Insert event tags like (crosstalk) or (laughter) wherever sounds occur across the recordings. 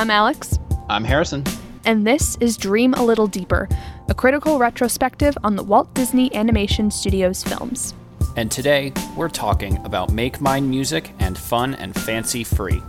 I'm Alex. I'm Harrison. And this is Dream a Little Deeper, a critical retrospective on the Walt Disney Animation Studios films. And today, we're talking about Make Mine music and fun and fancy free.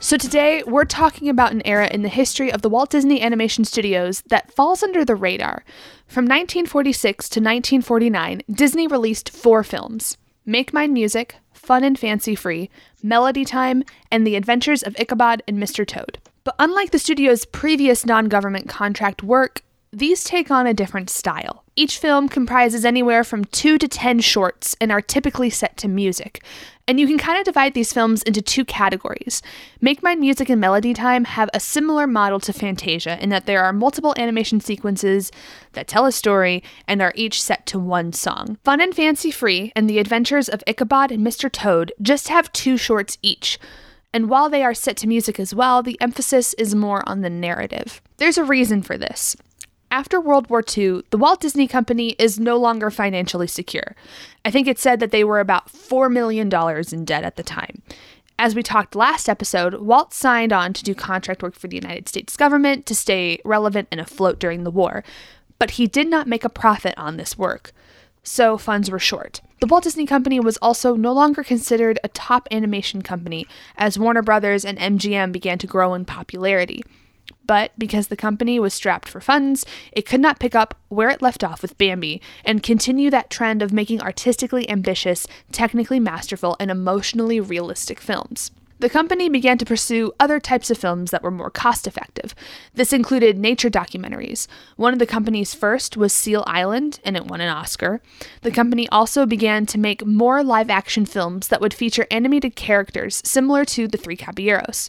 So, today we're talking about an era in the history of the Walt Disney Animation Studios that falls under the radar. From 1946 to 1949, Disney released four films Make Mine Music, Fun and Fancy Free, Melody Time, and The Adventures of Ichabod and Mr. Toad. But unlike the studio's previous non government contract work, these take on a different style. Each film comprises anywhere from two to ten shorts and are typically set to music. And you can kind of divide these films into two categories. Make Mine Music and Melody Time have a similar model to Fantasia in that there are multiple animation sequences that tell a story and are each set to one song. Fun and Fancy Free and The Adventures of Ichabod and Mr. Toad just have two shorts each. And while they are set to music as well, the emphasis is more on the narrative. There's a reason for this. After World War II, the Walt Disney Company is no longer financially secure. I think it said that they were about $4 million in debt at the time. As we talked last episode, Walt signed on to do contract work for the United States government to stay relevant and afloat during the war, but he did not make a profit on this work, so funds were short. The Walt Disney Company was also no longer considered a top animation company as Warner Brothers and MGM began to grow in popularity. But because the company was strapped for funds, it could not pick up where it left off with Bambi and continue that trend of making artistically ambitious, technically masterful, and emotionally realistic films. The company began to pursue other types of films that were more cost effective. This included nature documentaries. One of the company's first was Seal Island, and it won an Oscar. The company also began to make more live action films that would feature animated characters similar to The Three Caballeros.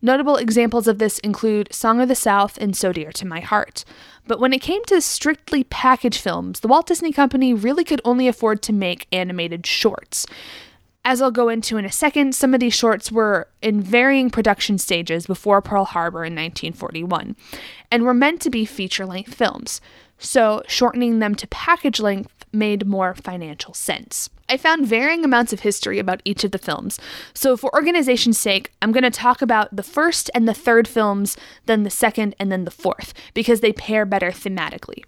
Notable examples of this include Song of the South and So Dear to My Heart. But when it came to strictly package films, the Walt Disney Company really could only afford to make animated shorts. As I'll go into in a second, some of these shorts were in varying production stages before Pearl Harbor in 1941 and were meant to be feature length films, so shortening them to package length made more financial sense. I found varying amounts of history about each of the films, so for organization's sake, I'm going to talk about the first and the third films, then the second, and then the fourth, because they pair better thematically.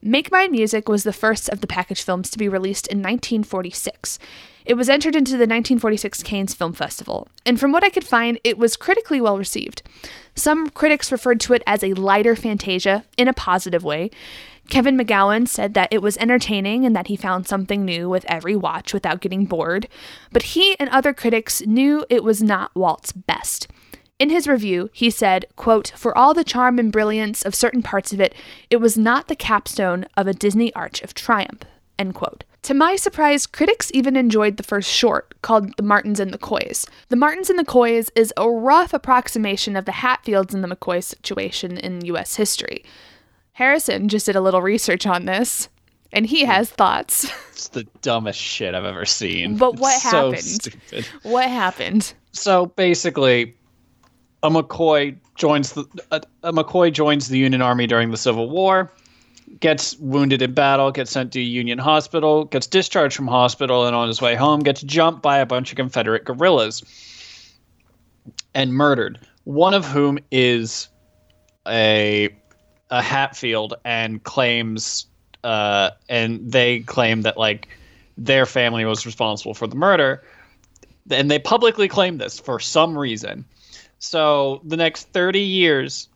Make Mine Music was the first of the package films to be released in 1946. It was entered into the 1946 Cannes Film Festival, and from what I could find, it was critically well received. Some critics referred to it as a lighter Fantasia in a positive way. Kevin McGowan said that it was entertaining and that he found something new with every watch without getting bored, but he and other critics knew it was not Walt's best. In his review, he said, quote, For all the charm and brilliance of certain parts of it, it was not the capstone of a Disney arch of triumph, end quote. To my surprise, critics even enjoyed the first short, called The Martins and the Coys. The Martins and the Coys is a rough approximation of the Hatfields and the McCoy situation in U.S. history. Harrison just did a little research on this, and he hmm. has thoughts. It's the dumbest shit I've ever seen. But what It's happened? So. What happened? So basically, a McCoy joins the a, a McCoy joins the Union Army during the Civil War, gets wounded in battle, gets sent to Union Hospital, gets discharged from hospital, and on his way home gets jumped by a bunch of Confederate guerrillas and murdered. One of whom is a a Hatfield and claims uh, and they claim that like their family was responsible for the murder and they publicly claim this for some reason. So the next 30 years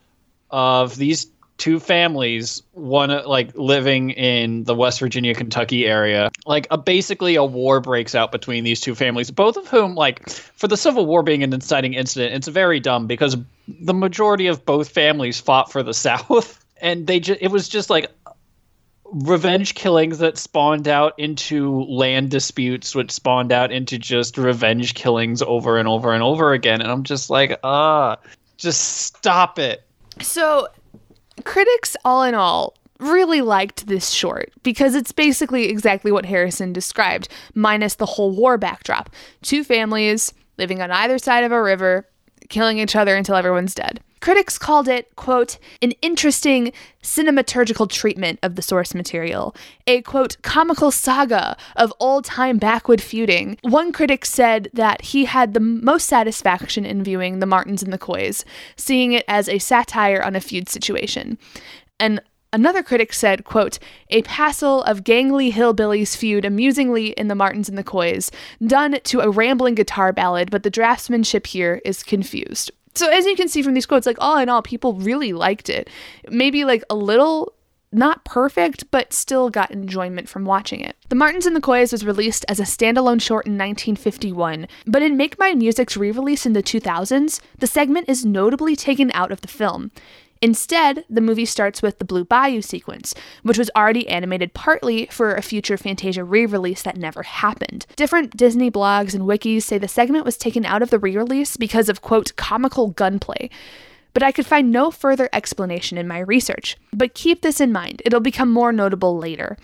of these two families one like living in the west virginia kentucky area. Like a basically a war breaks out between these two families both of whom like for the civil war being an inciting incident it's very dumb because the majority of both families fought for the (laughs) south and they just it was just like revenge killings that spawned out into land disputes which spawned out into just revenge killings over and over and over again and i'm just like ah just stop it. So, critics, all in all, really liked this short because it's basically exactly what Harrison described, minus the whole war backdrop. Two families living on either side of a river, killing each other until everyone's dead. Critics called it, quote, an interesting cinematurgical treatment of the source material, a, quote, comical saga of old time backwood feuding. One critic said that he had the most satisfaction in viewing The Martins and the Coys, seeing it as a satire on a feud situation. And Another critic said, quote, a passel of gangly hillbillies feud amusingly in the Martins and the Coys, done to a rambling guitar ballad, but the draftsmanship here is confused. So as you can see from these quotes, like all in all, people really liked it. Maybe like a little not perfect, but still got enjoyment from watching it. The Martins and the Coys was released as a standalone short in 1951, but in Make Mine Music's re release in the 2000s, the segment is notably taken out of the film. Instead, the movie starts with the Blue Bayou sequence, which was already animated partly for a future Fantasia re release that never happened. Different Disney blogs and wikis say the segment was taken out of the re release because of, quote, comical gunplay. But I could find no further explanation in my research. But keep this in mind, it'll become more notable later.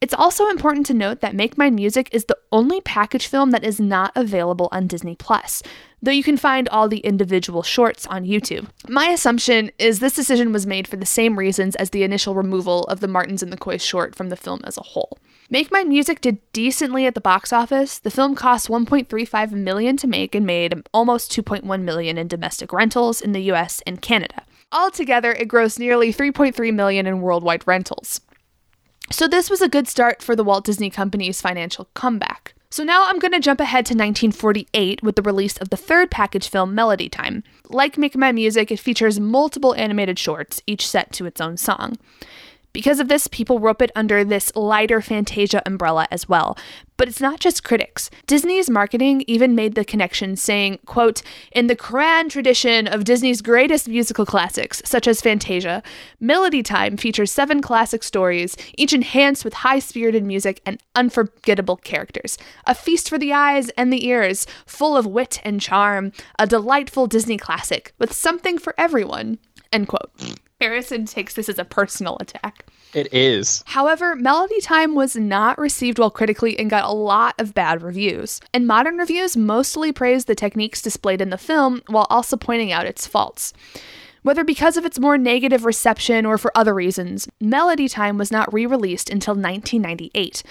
It's also important to note that Make Mine Music is the only package film that is not available on Disney Plus, though you can find all the individual shorts on YouTube. My assumption is this decision was made for the same reasons as the initial removal of the Martins and the Coys short from the film as a whole. Make Mine Music did decently at the box office. The film cost 1.35 million to make and made almost 2.1 million in domestic rentals in the US and Canada. Altogether, it grossed nearly 3.3 million in worldwide rentals. So, this was a good start for the Walt Disney Company's financial comeback. So, now I'm going to jump ahead to 1948 with the release of the third package film, Melody Time. Like Make Mine Music, it features multiple animated shorts, each set to its own song. Because of this, people rope it under this lighter Fantasia umbrella as well. But it's not just critics. Disney's marketing even made the connection, saying, quote, In the grand tradition of Disney's greatest musical classics, such as Fantasia, Melody Time features seven classic stories, each enhanced with high spirited music and unforgettable characters. A feast for the eyes and the ears, full of wit and charm, a delightful Disney classic with something for everyone. End quote. Harrison takes this as a personal attack. It is. However, Melody Time was not received well critically and got a lot of bad reviews. And modern reviews mostly praised the techniques displayed in the film while also pointing out its faults. Whether because of its more negative reception or for other reasons, Melody Time was not re released until 1998.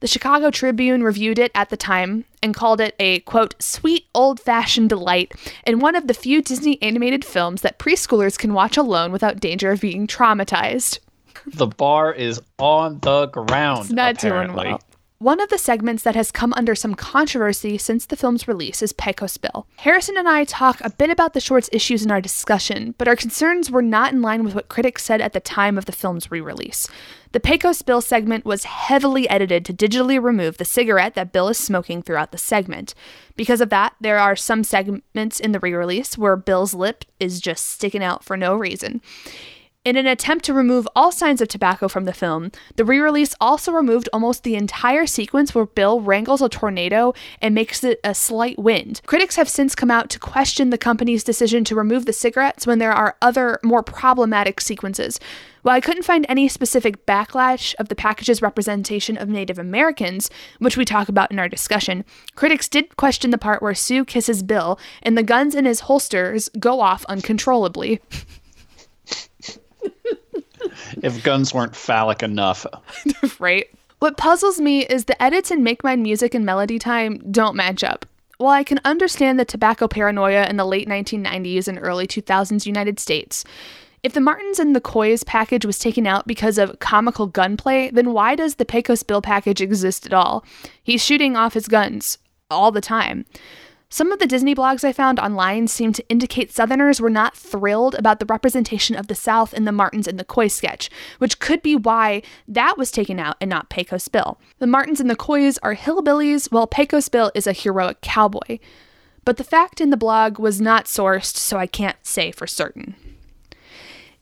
The Chicago Tribune reviewed it at the time and called it a, quote, sweet old fashioned delight and one of the few Disney animated films that preschoolers can watch alone without danger of being traumatized. The bar is on the ground. It's not apparently. doing well. One of the segments that has come under some controversy since the film's release is Pecos Bill. Harrison and I talk a bit about the short's issues in our discussion, but our concerns were not in line with what critics said at the time of the film's re release. The Pecos Bill segment was heavily edited to digitally remove the cigarette that Bill is smoking throughout the segment. Because of that, there are some segments in the re release where Bill's lip is just sticking out for no reason. In an attempt to remove all signs of tobacco from the film, the re release also removed almost the entire sequence where Bill wrangles a tornado and makes it a slight wind. Critics have since come out to question the company's decision to remove the cigarettes when there are other, more problematic sequences. While I couldn't find any specific backlash of the package's representation of Native Americans, which we talk about in our discussion, critics did question the part where Sue kisses Bill and the guns in his holsters go off uncontrollably. (laughs) (laughs) if guns weren't phallic enough. (laughs) right? What puzzles me is the edits in Make Mine Music and Melody Time don't match up. While I can understand the tobacco paranoia in the late 1990s and early 2000s United States, if the Martins and the Coys package was taken out because of comical gunplay, then why does the Pecos Bill package exist at all? He's shooting off his guns all the time. Some of the Disney blogs I found online seem to indicate Southerners were not thrilled about the representation of the South in the Martins and the Coy sketch, which could be why that was taken out and not Pecos Bill. The Martins and the Coys are hillbillies, while Pecos Bill is a heroic cowboy. But the fact in the blog was not sourced, so I can't say for certain.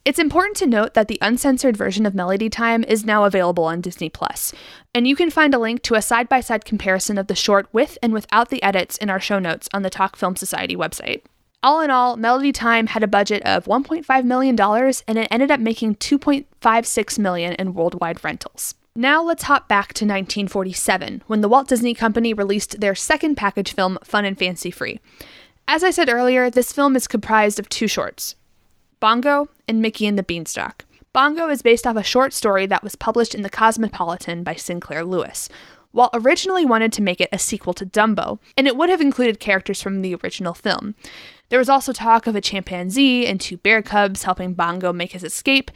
It's important to note that the uncensored version of Melody Time is now available on Disney Plus, and you can find a link to a side-by-side comparison of the short with and without the edits in our show notes on the Talk Film Society website. All in all, Melody Time had a budget of $1.5 million and it ended up making 2.56 million in worldwide rentals. Now let's hop back to 1947, when the Walt Disney Company released their second package film, Fun and Fancy Free. As I said earlier, this film is comprised of two shorts Bongo and Mickey and the Beanstalk. Bongo is based off a short story that was published in the Cosmopolitan by Sinclair Lewis. Walt originally wanted to make it a sequel to Dumbo, and it would have included characters from the original film. There was also talk of a chimpanzee and two bear cubs helping Bongo make his escape,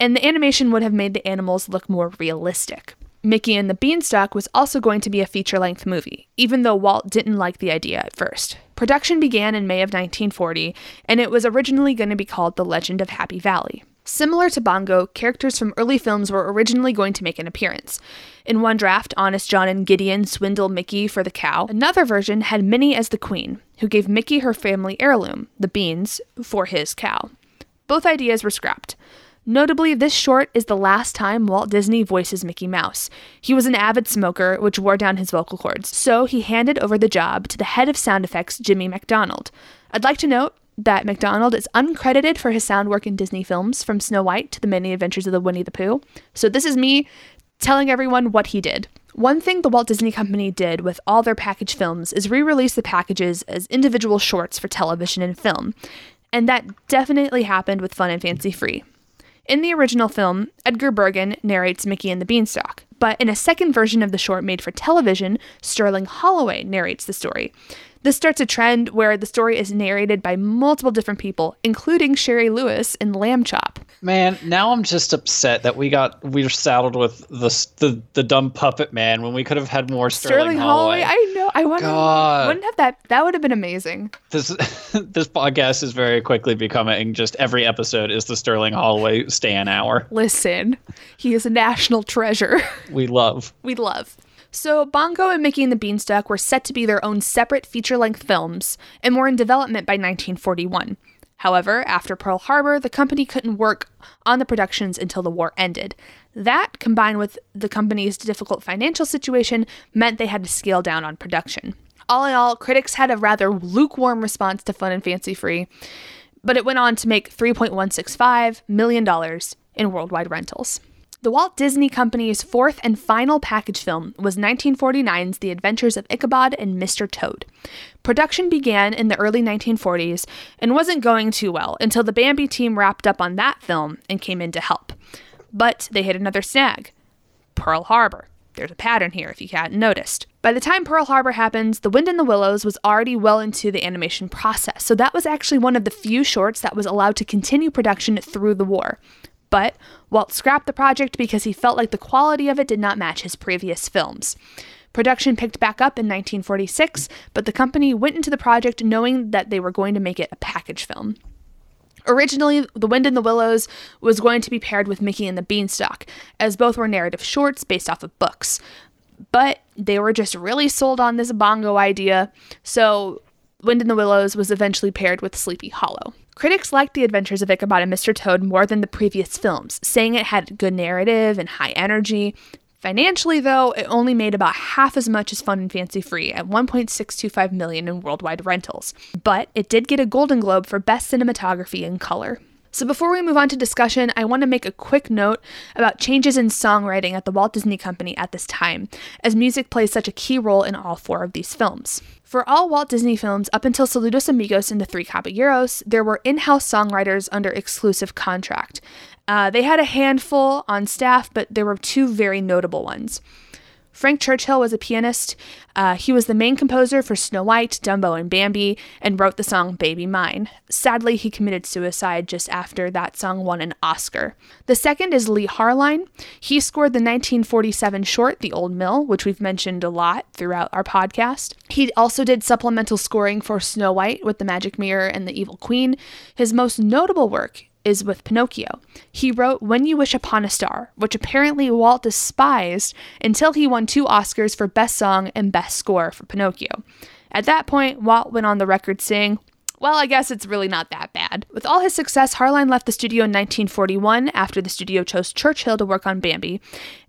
and the animation would have made the animals look more realistic. Mickey and the Beanstalk was also going to be a feature length movie, even though Walt didn't like the idea at first. Production began in May of 1940, and it was originally going to be called The Legend of Happy Valley. Similar to Bongo, characters from early films were originally going to make an appearance. In one draft, Honest John and Gideon swindle Mickey for the cow. Another version had Minnie as the queen, who gave Mickey her family heirloom, the beans, for his cow. Both ideas were scrapped. Notably, this short is the last time Walt Disney voices Mickey Mouse. He was an avid smoker, which wore down his vocal cords, so he handed over the job to the head of sound effects, Jimmy MacDonald. I'd like to note that MacDonald is uncredited for his sound work in Disney films, from Snow White to The Many Adventures of the Winnie the Pooh. So this is me telling everyone what he did. One thing the Walt Disney Company did with all their package films is re release the packages as individual shorts for television and film. And that definitely happened with Fun and Fancy Free. In the original film, Edgar Bergen narrates Mickey and the Beanstalk, but in a second version of the short made for television, Sterling Holloway narrates the story. This starts a trend where the story is narrated by multiple different people, including Shari Lewis in Lamb Chop. Man, now I'm just upset that we got we were saddled with the the, the dumb puppet man when we could have had more Sterling, Sterling Holloway. I know. I wouldn't, God. wouldn't have that. That would have been amazing. This (laughs) this podcast is very quickly becoming just every episode is the Sterling Holloway Stan hour. Listen, he is a national treasure. (laughs) We love. we love. So, Bongo and Mickey and the Beanstalk were set to be their own separate feature length films and were in development by 1941. However, after Pearl Harbor, the company couldn't work on the productions until the war ended. That, combined with the company's difficult financial situation, meant they had to scale down on production. All in all, critics had a rather lukewarm response to Fun and Fancy Free, but it went on to make $3.165 million in worldwide rentals. The Walt Disney Company's fourth and final package film was 1949's The Adventures of Ichabod and Mr. Toad. Production began in the early 1940s and wasn't going too well until the Bambi team wrapped up on that film and came in to help. But they hit another snag Pearl Harbor. There's a pattern here if you hadn't noticed. By the time Pearl Harbor happens, The Wind in the Willows was already well into the animation process, so that was actually one of the few shorts that was allowed to continue production through the war. But Walt scrapped the project because he felt like the quality of it did not match his previous films. Production picked back up in 1946, but the company went into the project knowing that they were going to make it a package film. Originally, The Wind in the Willows was going to be paired with Mickey and the Beanstalk, as both were narrative shorts based off of books. But they were just really sold on this bongo idea, so Wind in the Willows was eventually paired with Sleepy Hollow. Critics liked The Adventures of Ichabod and Mr. Toad more than the previous films, saying it had good narrative and high energy. Financially, though, it only made about half as much as Fun and Fancy Free at 1.625 million in worldwide rentals. But it did get a Golden Globe for Best Cinematography in Color. So, before we move on to discussion, I want to make a quick note about changes in songwriting at the Walt Disney Company at this time, as music plays such a key role in all four of these films. For all Walt Disney films up until Saludos Amigos and The Three Caballeros, there were in house songwriters under exclusive contract. Uh, they had a handful on staff, but there were two very notable ones. Frank Churchill was a pianist. Uh, he was the main composer for Snow White, Dumbo, and Bambi, and wrote the song Baby Mine. Sadly, he committed suicide just after that song won an Oscar. The second is Leigh Harline. He scored the 1947 short The Old Mill, which we've mentioned a lot throughout our podcast. He also did supplemental scoring for Snow White with the Magic Mirror and the Evil Queen. His most notable work is with Pinocchio. He wrote When You Wish Upon a Star, which apparently Walt despised until he won two Oscars for Best Song and Best Score for Pinocchio. At that point, Walt went on the record saying, well, I guess it's really not that bad. With all his success, Harline left the studio in 1941 after the studio chose Churchill to work on Bambi,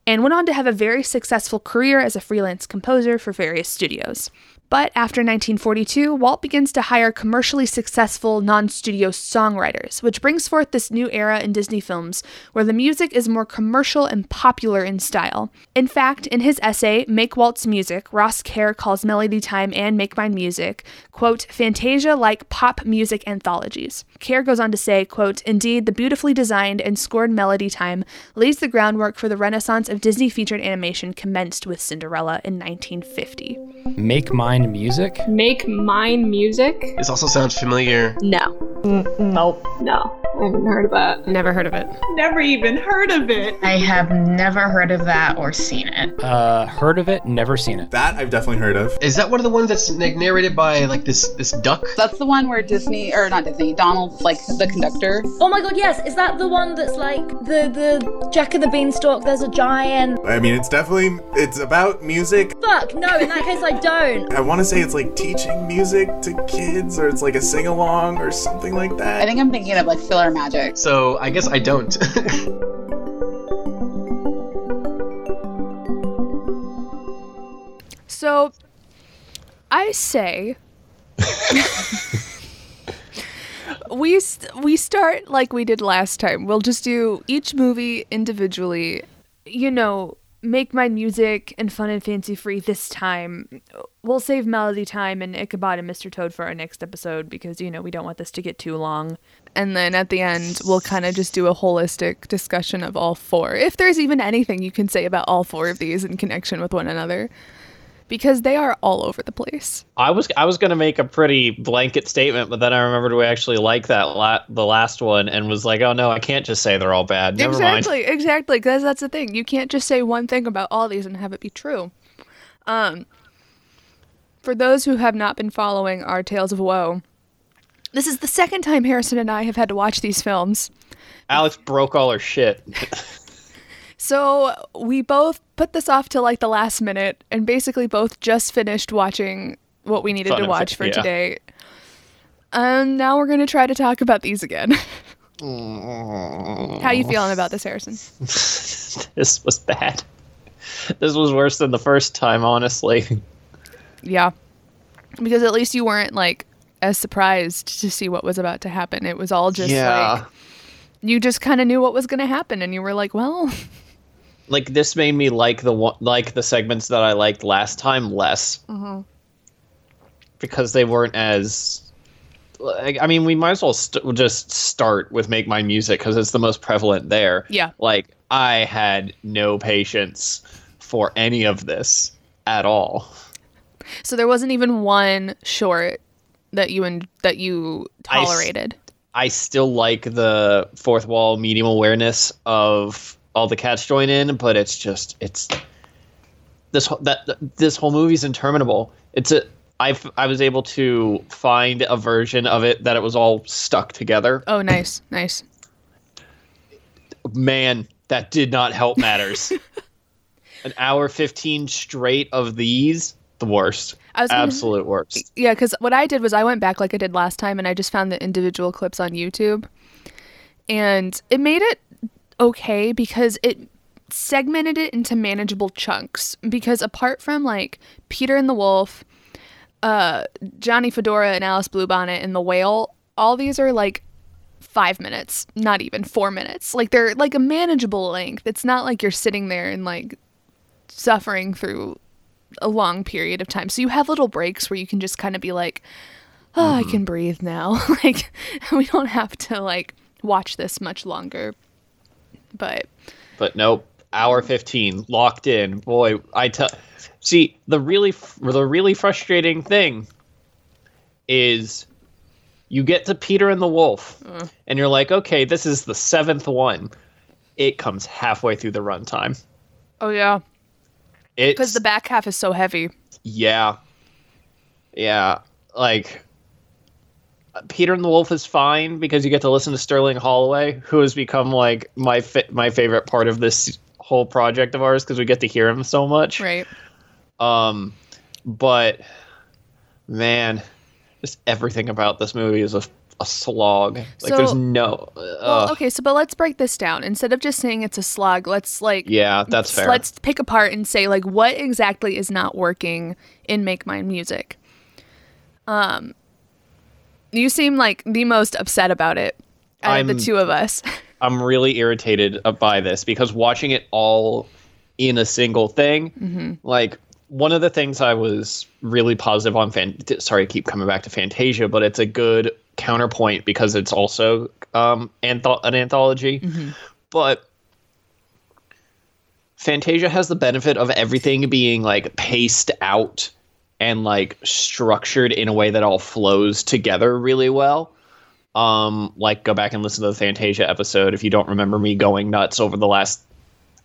and went on to have a very successful career as a freelance composer for various studios. But after 1942, Walt begins to hire commercially successful non studio songwriters, which brings forth this new era in Disney films where the music is more commercial and popular in style. In fact, in his essay, Make Walt's Music, Ross Kerr calls Melody Time and Make Mine Music, quote, Fantasia like pop music anthologies. Kerr goes on to say, quote, Indeed, the beautifully designed and scored Melody Time lays the groundwork for the renaissance of Disney featured animation commenced with Cinderella in 1950. Make Mine Music? Make Mine Music? This also sounds familiar. No. Nope. No. I haven't heard of that. Never heard of it. Never even heard of it. I have never heard of that or seen it. Uh, heard of it, never seen it. That I've definitely heard of. Is that one of the ones that's like narrated by like this this duck? That's the one where Disney or not Disney, Donald's like the conductor. Oh my god, yes. Is that the one that's like the the Jack and the Beanstalk? There's a giant. I mean, it's definitely it's about music. Fuck, no, in that case I don't. I want to say it's like teaching music to kids or it's like a sing-along or something like that. I think I'm thinking of like Filler Magic. So I guess I don't. (laughs) So, I say (laughs) we st- we start like we did last time. We'll just do each movie individually. You know, make mine music and fun and fancy free this time. We'll save Melody Time and Ichabod and Mr. Toad for our next episode because you know we don't want this to get too long. And then at the end, we'll kind of just do a holistic discussion of all four. If there's even anything you can say about all four of these in connection with one another because they are all over the place. I was I was gonna make a pretty blanket statement, but then I remembered we actually like that la- the last one, and was like, oh no, I can't just say they're all bad. Never exactly, mind. exactly. Exactly. Because that's the thing. You can't just say one thing about all these and have it be true. Um, for those who have not been following our Tales of Woe, this is the second time Harrison and I have had to watch these films. Alex broke all her shit. (laughs) So we both put this off to like the last minute and basically both just finished watching what we needed Fun to watch for yeah. today. And now we're going to try to talk about these again. (laughs) How you feeling about this, Harrison? (laughs) this was bad. This was worse than the first time, honestly. Yeah. Because at least you weren't like as surprised to see what was about to happen. It was all just yeah. like you just kind of knew what was going to happen and you were like, well, like this made me like the one like the segments that I liked last time less mm-hmm. because they weren't as. Like, I mean, we might as well st- just start with "Make Mine Music" because it's the most prevalent there. Yeah. Like I had no patience for any of this at all. so there wasn't even one short that you and that you I tolerated. I still like the fourth wall medium awareness of all the cats join in, but it's just it's this whole- that this whole movie's interminable. It's a I I was able to find a version of it that it was all stuck together. oh, nice. Nice. Man, that did not help matters. (laughs) An hour 15 straight of these, the worst. I was gonna- Absolute worst. Yeah, because what I did was I went back like I did last time and I just found the individual clips on YouTube. And it made it okay because it segmented it into manageable chunks. Because apart from like Peter and the Wolf, uh, Johnny Fedora and Alice Bluebonnet and the Whale, all these are like five minutes, not even four minutes. Like they're like a manageable length. It's not like you're sitting there and like suffering through a long period of time. So you have little breaks where you can just kind of be like, oh, I can breathe now. (laughs) like, we don't have to like watch this much longer. But But nope, hour 15 locked in. Boy, I tell See, the really the really frustrating thing is you get to Peter and the Wolf mm. and you're like, "Okay, this is the 7th one." It comes halfway through the runtime. oh yeah, because the back half is so heavy. yeah. Yeah, like Peter and the Wolf is fine because you get to listen to Sterling Holloway, who has become like my fa- my favorite part of this whole project of ours because we get to hear him so much. Right. Um, but man, just everything about this movie is a, a slog. Like So- there's no. Well, okay, so but let's break this down. Instead of just saying it's a slog, let's like Yeah, that's fair. Let's pick apart and say like what exactly is not working in Make Mine Music. Um, you seem like the most upset about it out of the two of us. (laughs) I'm really irritated uh, by this because watching it all in a single thing, Mhm. like one of the things I was really positive on. Fan- sorry, I keep coming back to Fantasia, but it's a good counterpoint because it's also um, antho- an anthology. But Fantasia has the benefit of everything being like paced out and like structured in a way that all flows together really well. Um, like go back and listen to the Fantasia episode if you don't remember me going nuts over the last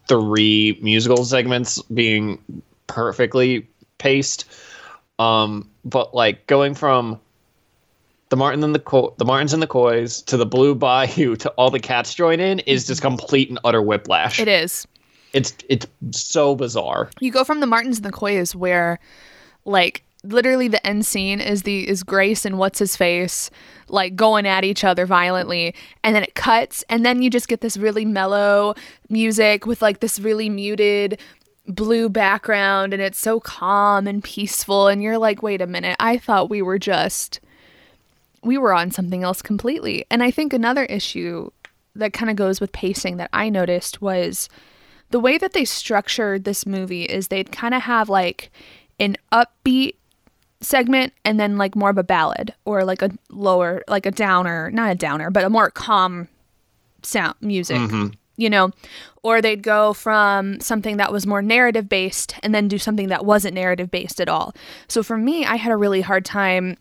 three musical segments being perfectly paced. Um, but like going from the Martin and the Co- the Martins and the Coys to the Blue Bayou to all the cats join in is just complete and utter whiplash. It is. It's it's so bizarre. You go from the Martins and the Coys where like literally the end scene is the is Grace and what's his face like going at each other violently and then it cuts and then you just get this really mellow music with like this really muted blue background and it's so calm and peaceful and you're like wait a minute I thought we were just we were on something else completely. And I think another issue that kind of goes with pacing that I noticed was the way that they structured this movie is they'd kind of have like an upbeat segment and then like more of a ballad or like a lower like a downer not a downer but a more calm sound music mm-hmm. you know? Or they'd go from something that was more narrative based and then do something that wasn't narrative based at all. So for me i had a really hard time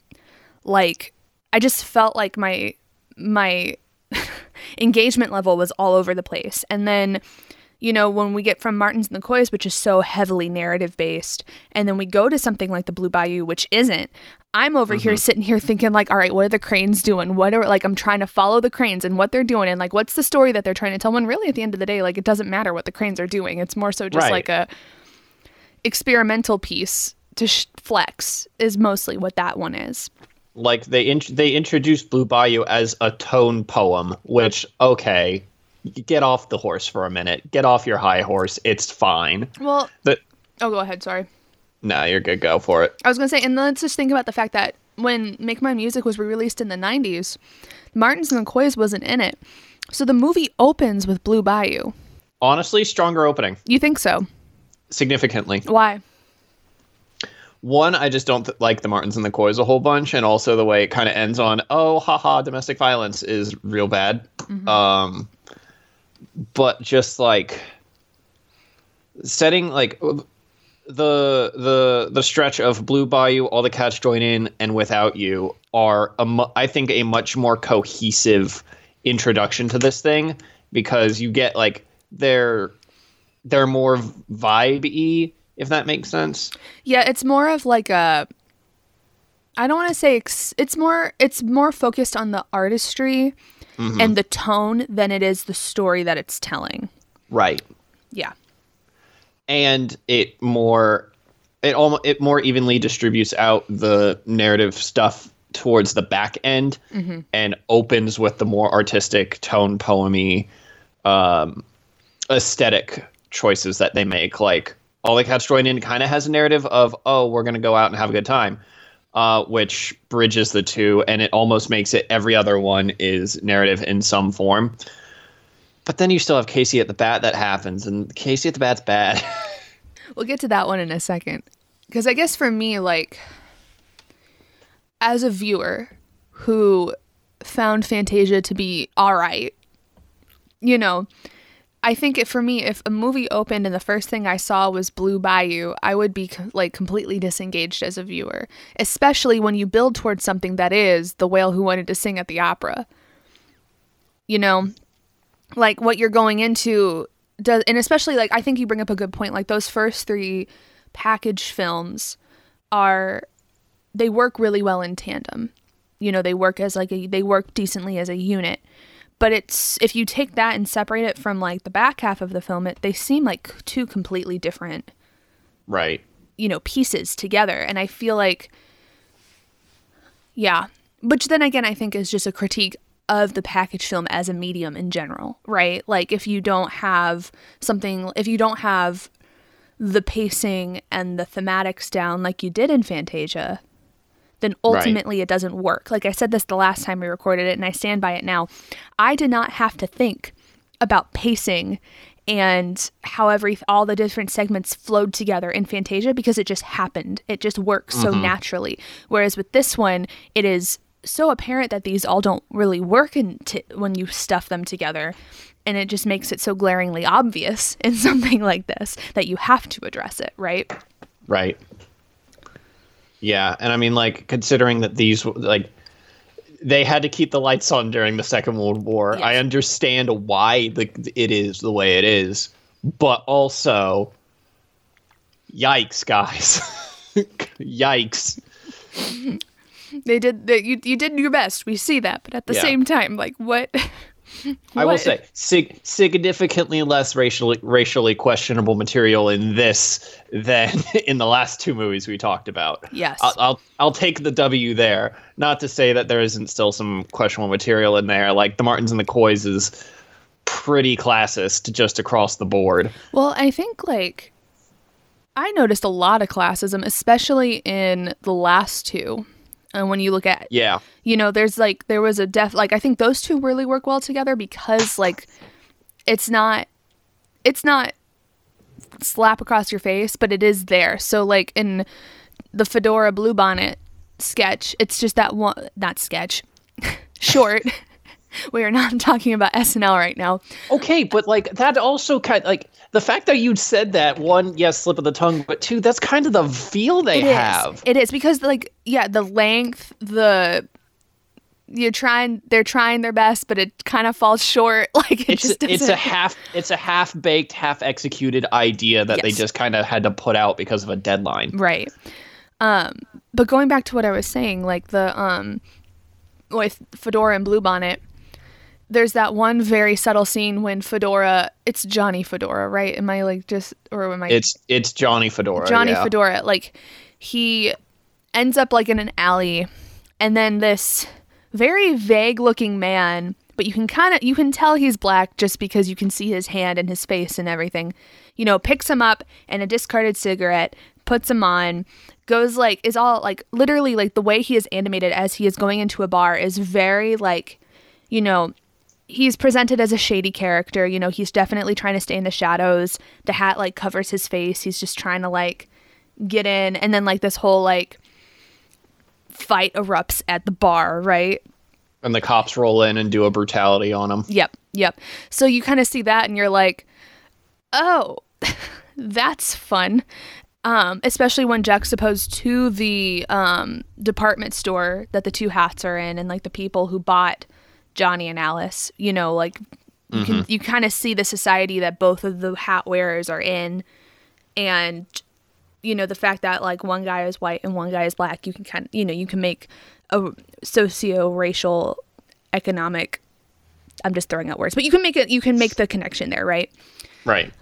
like i just felt like my my (laughs) engagement level was all over the place. And then you know, when we get from Martins and the Coys, which is so heavily narrative based, and then we go to something like the Blue Bayou, which isn't, I'm over here mm-hmm. sitting here thinking, like, all right, what are the cranes doing? What are, like, I'm trying to follow the cranes and what they're doing, and like, what's the story that they're trying to tell? When really, at the end of the day, like, it doesn't matter what the cranes are doing. It's more so just Right. like a experimental piece to sh- flex, is mostly what that one is. Like they int- they introduced Blue Bayou as a tone poem, which okay, get off the horse for a minute. Get off your high horse. It's fine. Well, But oh, go ahead. Sorry. nah, you're good. Go for it. I was gonna say, and let's just think about the fact that when Make Mine Music was re-released in the '90s, Martins and the Coys wasn't in it, so the movie opens with Blue Bayou. Honestly, stronger opening You think so? significantly. Why? One, I just don't th- like the Martins and the Coys a whole bunch, and also the way it kind of ends on, oh, haha, domestic violence is real bad. Um, but just like setting like the the the stretch of Blue Bayou, all the cats join in, and without you are a I think a much more cohesive introduction to this thing because you get like they're they're more vibe-y if that makes sense. Yeah, it's more of like a. I don't want to say ex- it's more. It's more focused on the artistry Mhm. and the tone than it is the story that it's telling. Right. Yeah. and it more it almost it more evenly distributes out the narrative stuff towards the back end Mhm. and opens with the more artistic tone poemy um aesthetic choices that they make like all the cats join in kind of has a narrative of oh we're going to go out and have a good time uh, which bridges the two and it almost makes it every other one is narrative in some form but then you still have Casey at the bat that happens, and Casey at the bat's bad. (laughs) We'll get to that one in a second. Because I guess for me, like, as a viewer who found Fantasia to be all right, you know, I think for me, if a movie opened and the first thing I saw was Blue Bayou, I would be like completely disengaged as a viewer, especially when you build towards something that is the whale who wanted to sing at the opera. You know, like what you're going into does and especially like I think you bring up a good point like those first 3 package films are they work really well in tandem. You know, they work as like a they work decently as a unit. But it's if you take that and separate it from like the back half of the film, it they seem like two completely different right. you know pieces together and i feel like yeah which then again i think is just a critique of the package film as a medium in general right like if you don't have something if you don't have the pacing and the thematics down like you did in fantasia then ultimately it doesn't work. Like I said this the last time we recorded it, and I stand by it now. I did not have to think about pacing and how every all the different segments flowed together in Fantasia because it just happened. It just works so Mhm. naturally. Whereas with this one, it is so apparent that these all don't really work in t- when you stuff them together. And it just makes it so glaringly obvious (laughs) in something like this that you have to address it, right? Right. Yeah, and I mean, like, considering that these, like, they had to keep the lights on during the Second World War. I understand why the it is the way it is, but also, yikes, guys, (laughs) yikes. They did they, you you did your best. We see that, but at the Yeah. same time, like what I will say sig- significantly less racially racially questionable material in this than (laughs) in the last two movies we talked about. Yes. I'll, I'll I'll take the W there. Not to say that there isn't still some questionable material in there. Like the Martins and the Coys is pretty classist just across the board. Well, I think like I noticed a lot of classism, especially in the last two. And when you look at Yeah. you know, there's like there was a def like I think those two really work well together because like it's not it's not slap across your face, but it is there. So like in the Fedora Bluebonnet sketch, it's just that one that sketch. (laughs) Short. (laughs) we are not (laughs) talking about SNL right now. Okay, but like that also kind like the fact that you said that one, yes, slip of the tongue, but two, that's kind of the feel they It have. It is because like yeah, the length, the you're trying they're trying their best, but it kind of falls short. (laughs) Like it it's just it's a half it's a half baked, half executed idea that they just kind of had to put out because of a deadline. Right. Um, but going back to what I was saying, like the um, with Fedora and Bluebonnet, there's that one very subtle scene when Fedora, it's Johnny Fedora, right? Am I like just or am I? It's it's Johnny Fedora. Johnny yeah. Fedora. Like he ends up like in an alley, and then this very vague looking man, but you can kind of you can tell he's black just because you can see his hand and his face and everything. You know, picks him up and a discarded cigarette, puts him on, goes like is all like literally like the way he is animated as he is going into a bar is very like, you know, he's presented as a shady character. You know, he's definitely trying to stay in the shadows. The hat like covers his face. He's just trying to like get in, and then like this whole like fight erupts at the bar, right? and the cops roll in and do a brutality on him. Yep, yep. So you kind of see that, and you're like, oh, (laughs) that's fun. Um, especially when juxtaposed to the um, department store that the two hats are in, and like the people who bought Johnny and Alice. You know, like you can Mhm. you kind of see the society that both of the hat wearers are in, and you know the fact that like one guy is white and one guy is black. You can kind of you know you can make a socio-racial economic i'm just throwing out words but you can make it you can make the connection there right Right.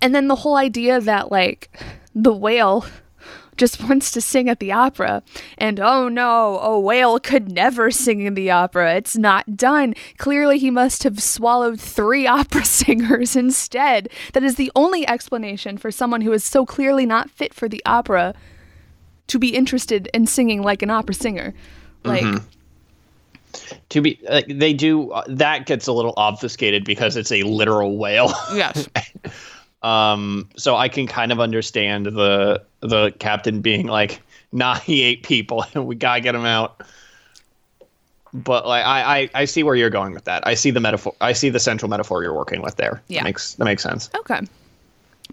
and then the whole idea that like the whale just (laughs) wants to sing at the opera. And oh no a whale could never sing in the opera. It's not done. Clearly he must have swallowed three (laughs) opera singers instead. That is the only explanation for someone who is so clearly not fit for the opera to be interested in singing like an opera singer. Like Mhm. To be, like, they do uh, that gets a little obfuscated because it's a literal whale. yes (laughs) Um, so I can kind of understand the the captain being like, "Nah, he ate people, and (laughs) we gotta get him out." But like, I, I I see where you're going with that. I see the metaphor. I see the central metaphor you're working with there. Yeah. that makes that makes sense. Okay.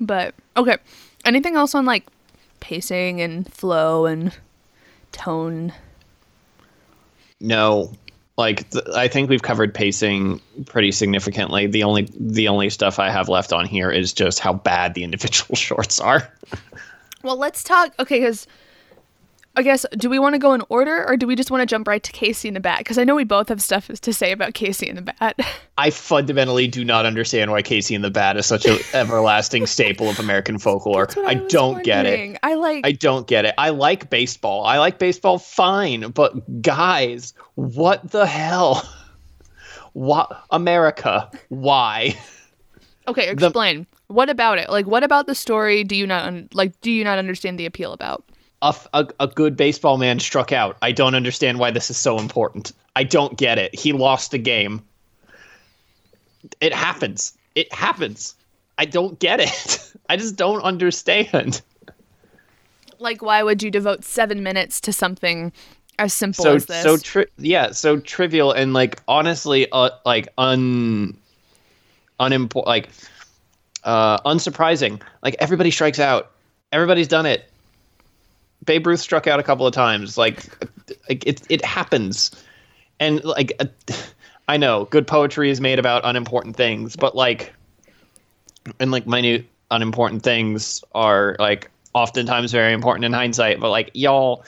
But okay. Anything else on like pacing and flow and tone? No, like th- I think we've covered pacing pretty significantly. The only the only stuff I have left on here is just how bad the individual (laughs) shorts are. Well, let's talk. Okay, because I guess do we want to go in order or do we just want to jump right to Casey in the Bat? Because I know we both have stuff to say about Casey in the Bat. (laughs) I fundamentally do not understand why Casey and the Bat is such an everlasting staple of American (laughs) folklore. I, don't get it. I like. I don't get it. I like baseball. I like baseball fine, but guys, what the hell? What America? Why? okay, explain. what about it? Like, what about the story? Do you not un- like? Do you not understand the appeal about? A, a- a good baseball man struck out. I don't understand why this is so important. I don't get it. He lost the game. It happens. It happens. I don't get it. (laughs) I just don't understand. Like, why would you devote seven minutes to something as simple so as this? so tri- yeah, so trivial and like honestly, uh, like un unimport like uh unsurprising. Like everybody strikes out. Everybody's done it. Babe Ruth struck out a couple of times. Like, like it it happens, and like uh, I know good poetry is made about unimportant things, but like, and like minute unimportant things are like oftentimes very important in hindsight. But like y'all,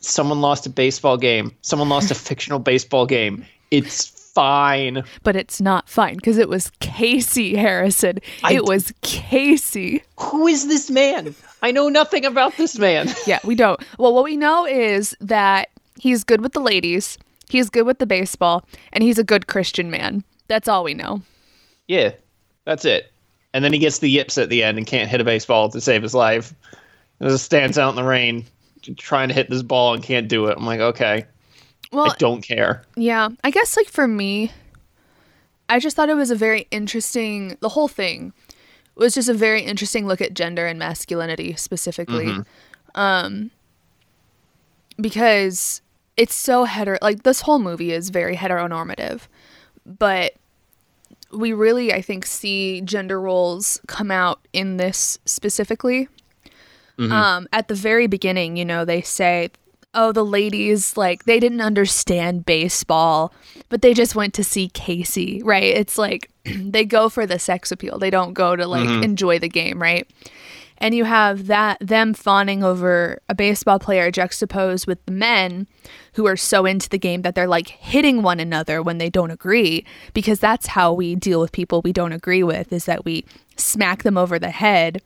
someone lost a baseball game. Someone lost a (laughs) fictional baseball game. It's fine. but it's not fine because it was Casey Harrison. it was Casey. Who is this man? I know nothing about this man. (laughs) Yeah, we don't. Well, what we know is that he's good with the ladies, he's good with the baseball, and he's a good Christian man. That's all we know. Yeah, that's it. And then he gets the yips at the end and can't hit a baseball to save his life. And just stands out in the rain trying to hit this ball and can't do it. I'm like, okay, Well, I don't care. Yeah, I guess like for me, I just thought it was a very interesting. The whole thing was just a very interesting look at gender and masculinity specifically, um, because it's so hetero. Like this whole movie is very heteronormative, but we really, I think, see gender roles come out in this specifically. Um, at the very beginning, you know, they say, oh, the ladies, like, they didn't understand baseball, but they just went to see Casey, right? It's like (clears throat) they go for the sex appeal. They don't go to, like, mm-hmm. enjoy the game, right? And you have that, them fawning over a baseball player juxtaposed with the men who are so into the game that they're like hitting one another when they don't agree, because that's how we deal with people we don't agree with, is that we smack them over the head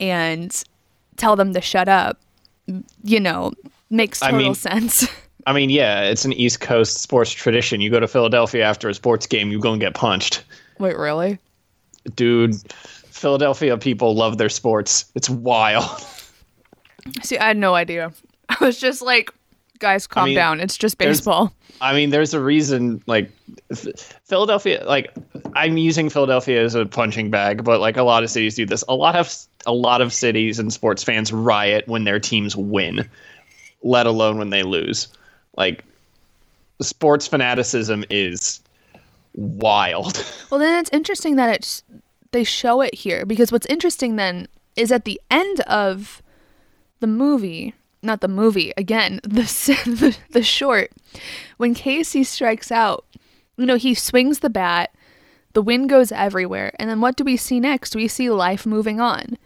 and tell them to shut up, you know, makes I total mean- sense. (laughs) I mean, yeah, it's an East Coast sports tradition. You go to Philadelphia after a sports game, you go and get punched. Wait, really? Dude, Philadelphia people love their sports. It's wild. See, I had no idea. (laughs) I was just like, guys, calm mean, down. It's just baseball. I mean, there's a reason. Like Philadelphia, like I'm using Philadelphia as a punching bag, but like a lot of cities do this. A lot of a lot of cities and sports fans riot when their teams win, let alone when they lose. Like sports fanaticism is wild. (laughs) Well, then it's interesting that it's they show it here because what's interesting then is at the end of the movie, not the movie again, (laughs) the the, the short, when Casey strikes out, you know, he swings the bat, the wind goes everywhere, and then what do we see next? We see life moving on.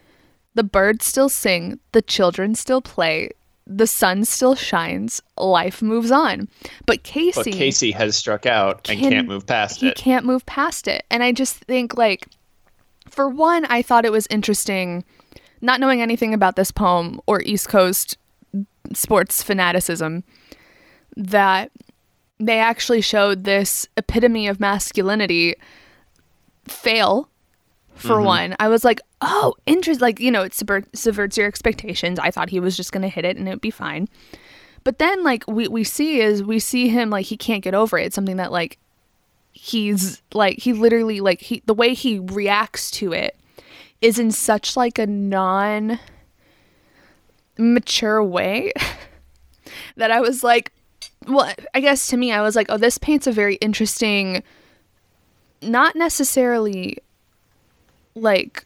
The birds still sing, the children still play, the sun still shines, life moves on. But Casey But Casey has struck out and Can- can't move past he it. can't move past it. And I just think like for one, I thought it was interesting not knowing anything about this poem or East Coast sports fanaticism that they actually showed this epitome of masculinity fail for mm-hmm. one. I was like, oh, interest like, you know, it subvert- subverts your expectations. I thought he was just gonna hit it and it'd be fine. But then like we, we see is we see him like he can't get over it. It's something that like he's like he literally like he the way he reacts to it is in such like a non mature way (laughs) that I was like well I guess to me I was like oh this paints a very interesting not necessarily like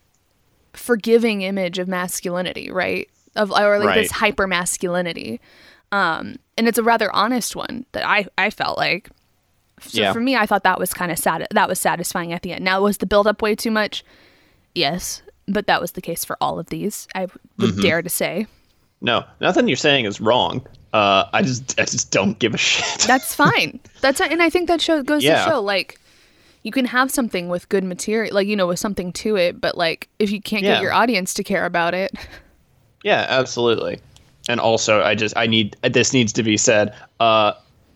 forgiving image of masculinity, right? Of or like this hyper masculinity. Um and it's a rather honest one that I I felt like. So Yeah. for me I thought that was kind of sad that was satisfying at the end. Now was the build up way too much? Yes, but that was the case for all of these. I would Mm-hmm. dare to say. No, nothing you're saying is wrong. Uh, I just I just don't give a (laughs) shit. That's fine. That's and I think that show goes Yeah. to show like you can have something with good material, like you know, with something to it, but like if you can't Yeah. get your audience to care about it, (laughs) Yeah, absolutely. And also, I just I need this needs to be said. Uh,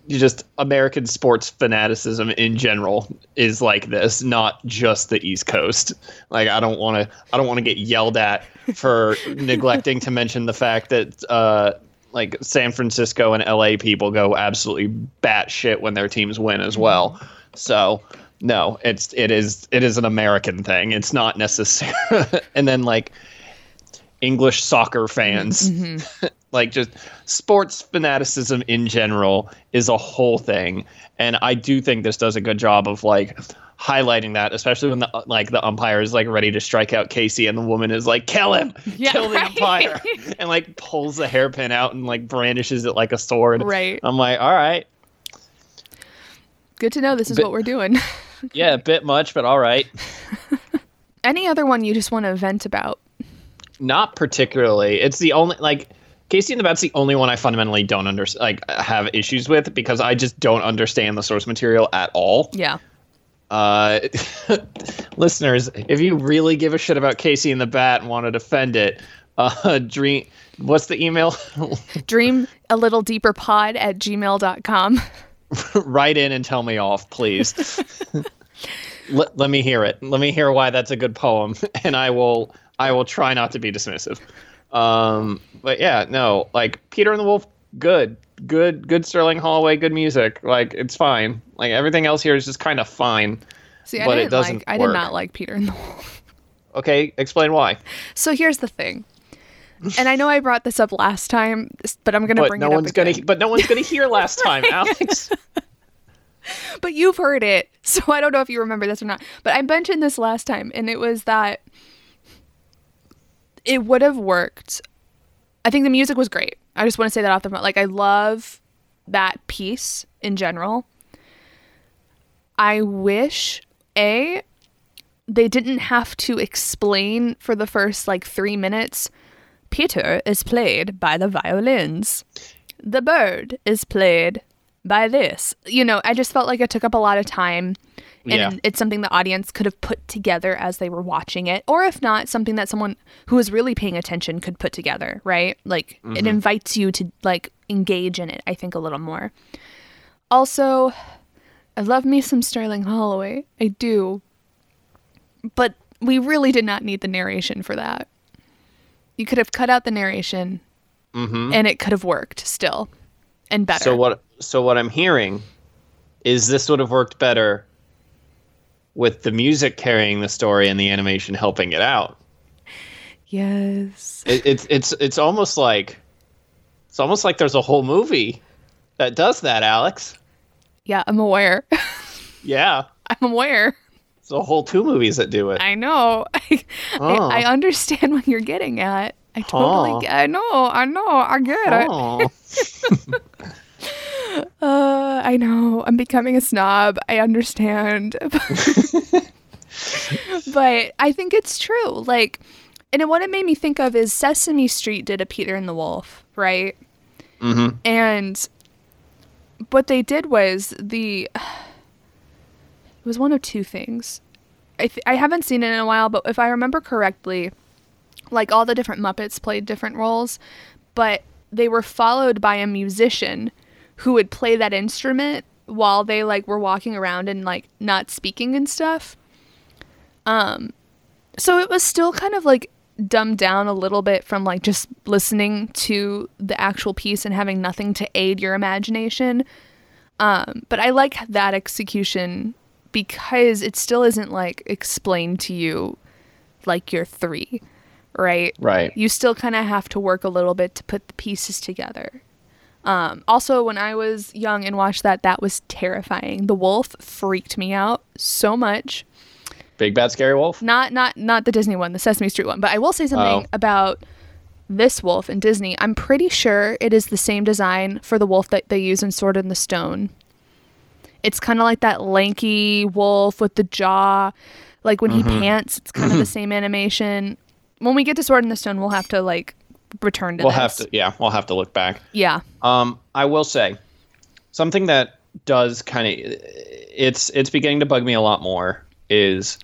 you just American sports fanaticism in general is like this, not just the East Coast. Like I don't want to I don't want to get yelled at for (laughs) neglecting to mention the fact that uh, like San Francisco and LA people go absolutely batshit when their teams win as well. So no, it's it is it is an American thing. It's not necessary. (laughs) and then like English soccer fans, mm-hmm. (laughs) like just sports fanaticism in general is a whole thing. And I do think this does a good job of like highlighting that, especially when the like the umpire is like ready to strike out Casey and the woman is like, kill him, (laughs) Yeah, kill the right. umpire, and like pulls the hairpin out and like brandishes it like a sword. Right. I'm like, all right, Good to know this is But- what we're doing. Yeah, a bit much, but all right. (laughs) Any other one you just want to vent about? Not particularly. It's the only like Casey and the Bat's the only one I fundamentally don't under like have issues with because I just don't understand the source material at all. Yeah. Uh, (laughs) listeners, if you really give a shit about Casey and the Bat and want to defend it, uh, (laughs) dream. What's the email? Dream a little deeper pod at gmail.com. (laughs) Write in and tell me off, please. (laughs) let, let me hear it. Let me hear why that's a good poem, (laughs) and I will. I will try not to be dismissive. Um, but yeah, no, like Peter and the Wolf, good, good, good Sterling Holloway, good music. Like it's fine. Like everything else here is just kind of fine. See, I But it didn't doesn't like I did work. not like Peter and the Wolf. Okay, explain why. So here's the thing. (laughs) And I know I brought this up last time, but I'm going to bring no it up one's again. gonna. But no one's gonna hear last time, (laughs) Alex. (laughs) But you've heard it, so I don't know if you remember this or not. But I mentioned this last time, and it was that it would have worked. I think the music was great. I just want to say that off the front. Like, I love that piece in general. I wish, A, they didn't have to explain for the first like three minutes Peter is played by the violins. The bird is played by this. You know, I just felt like it took up a lot of time. And Yeah. it's something the audience could have put together as they were watching it. Or if not, something that someone who was really paying attention could put together, right? Like it Mhm. invites you to like engage in it, I think, a little more. Also, I love me some Sterling Holloway. I do. But we really did not need the narration for that. You could have cut out the narration hmm and it could have worked still and better. So what? So what I'm hearing is this would have worked better with the music carrying the story and the animation helping it out. Yes. It, it's it's it's almost like it's almost like there's a whole movie that does that, Alex. Yeah, I'm aware. (laughs) Yeah, I'm aware. It's a whole two movies that do it. I know. (laughs) I, Oh. I, I understand what you're getting at. I totally Oh. get I know. I know. I get it. Oh. (laughs) Uh, I know. I'm becoming a snob. I understand. (laughs) but I think it's true. Like, and what it made me think of is Sesame Street did a Peter and the Wolf, right? Mm-hmm. And what they did was the it was one of two things. I th- I haven't seen it in a while, but if I remember correctly, like all the different Muppets played different roles, but they were followed by a musician who would play that instrument while they like were walking around and like not speaking and stuff. Um so it was still kind of like dumbed down a little bit from like just listening to the actual piece and having nothing to aid your imagination. Um, but I like that execution because it still isn't like explained to you like you're three, right? Right. You still kind of have to work a little bit to put the pieces together. Um, also, when I was young and watched that, that was terrifying. The wolf freaked me out so much Big Bad Scary Wolf. not not not the Disney one, the Sesame Street one. But I will say something Oh. about this wolf in Disney. I'm pretty sure it is the same design for the wolf that they use in Sword in the Stone. It's kind of like that lanky wolf with the jaw. Like when he pants, it's kind of the same animation. When we get to Sword in the Stone, we'll have to like return to We'll this. have to. Yeah, we'll have to look back. Yeah. Um, I will say something that does kind of it's it's beginning to bug me a lot more is,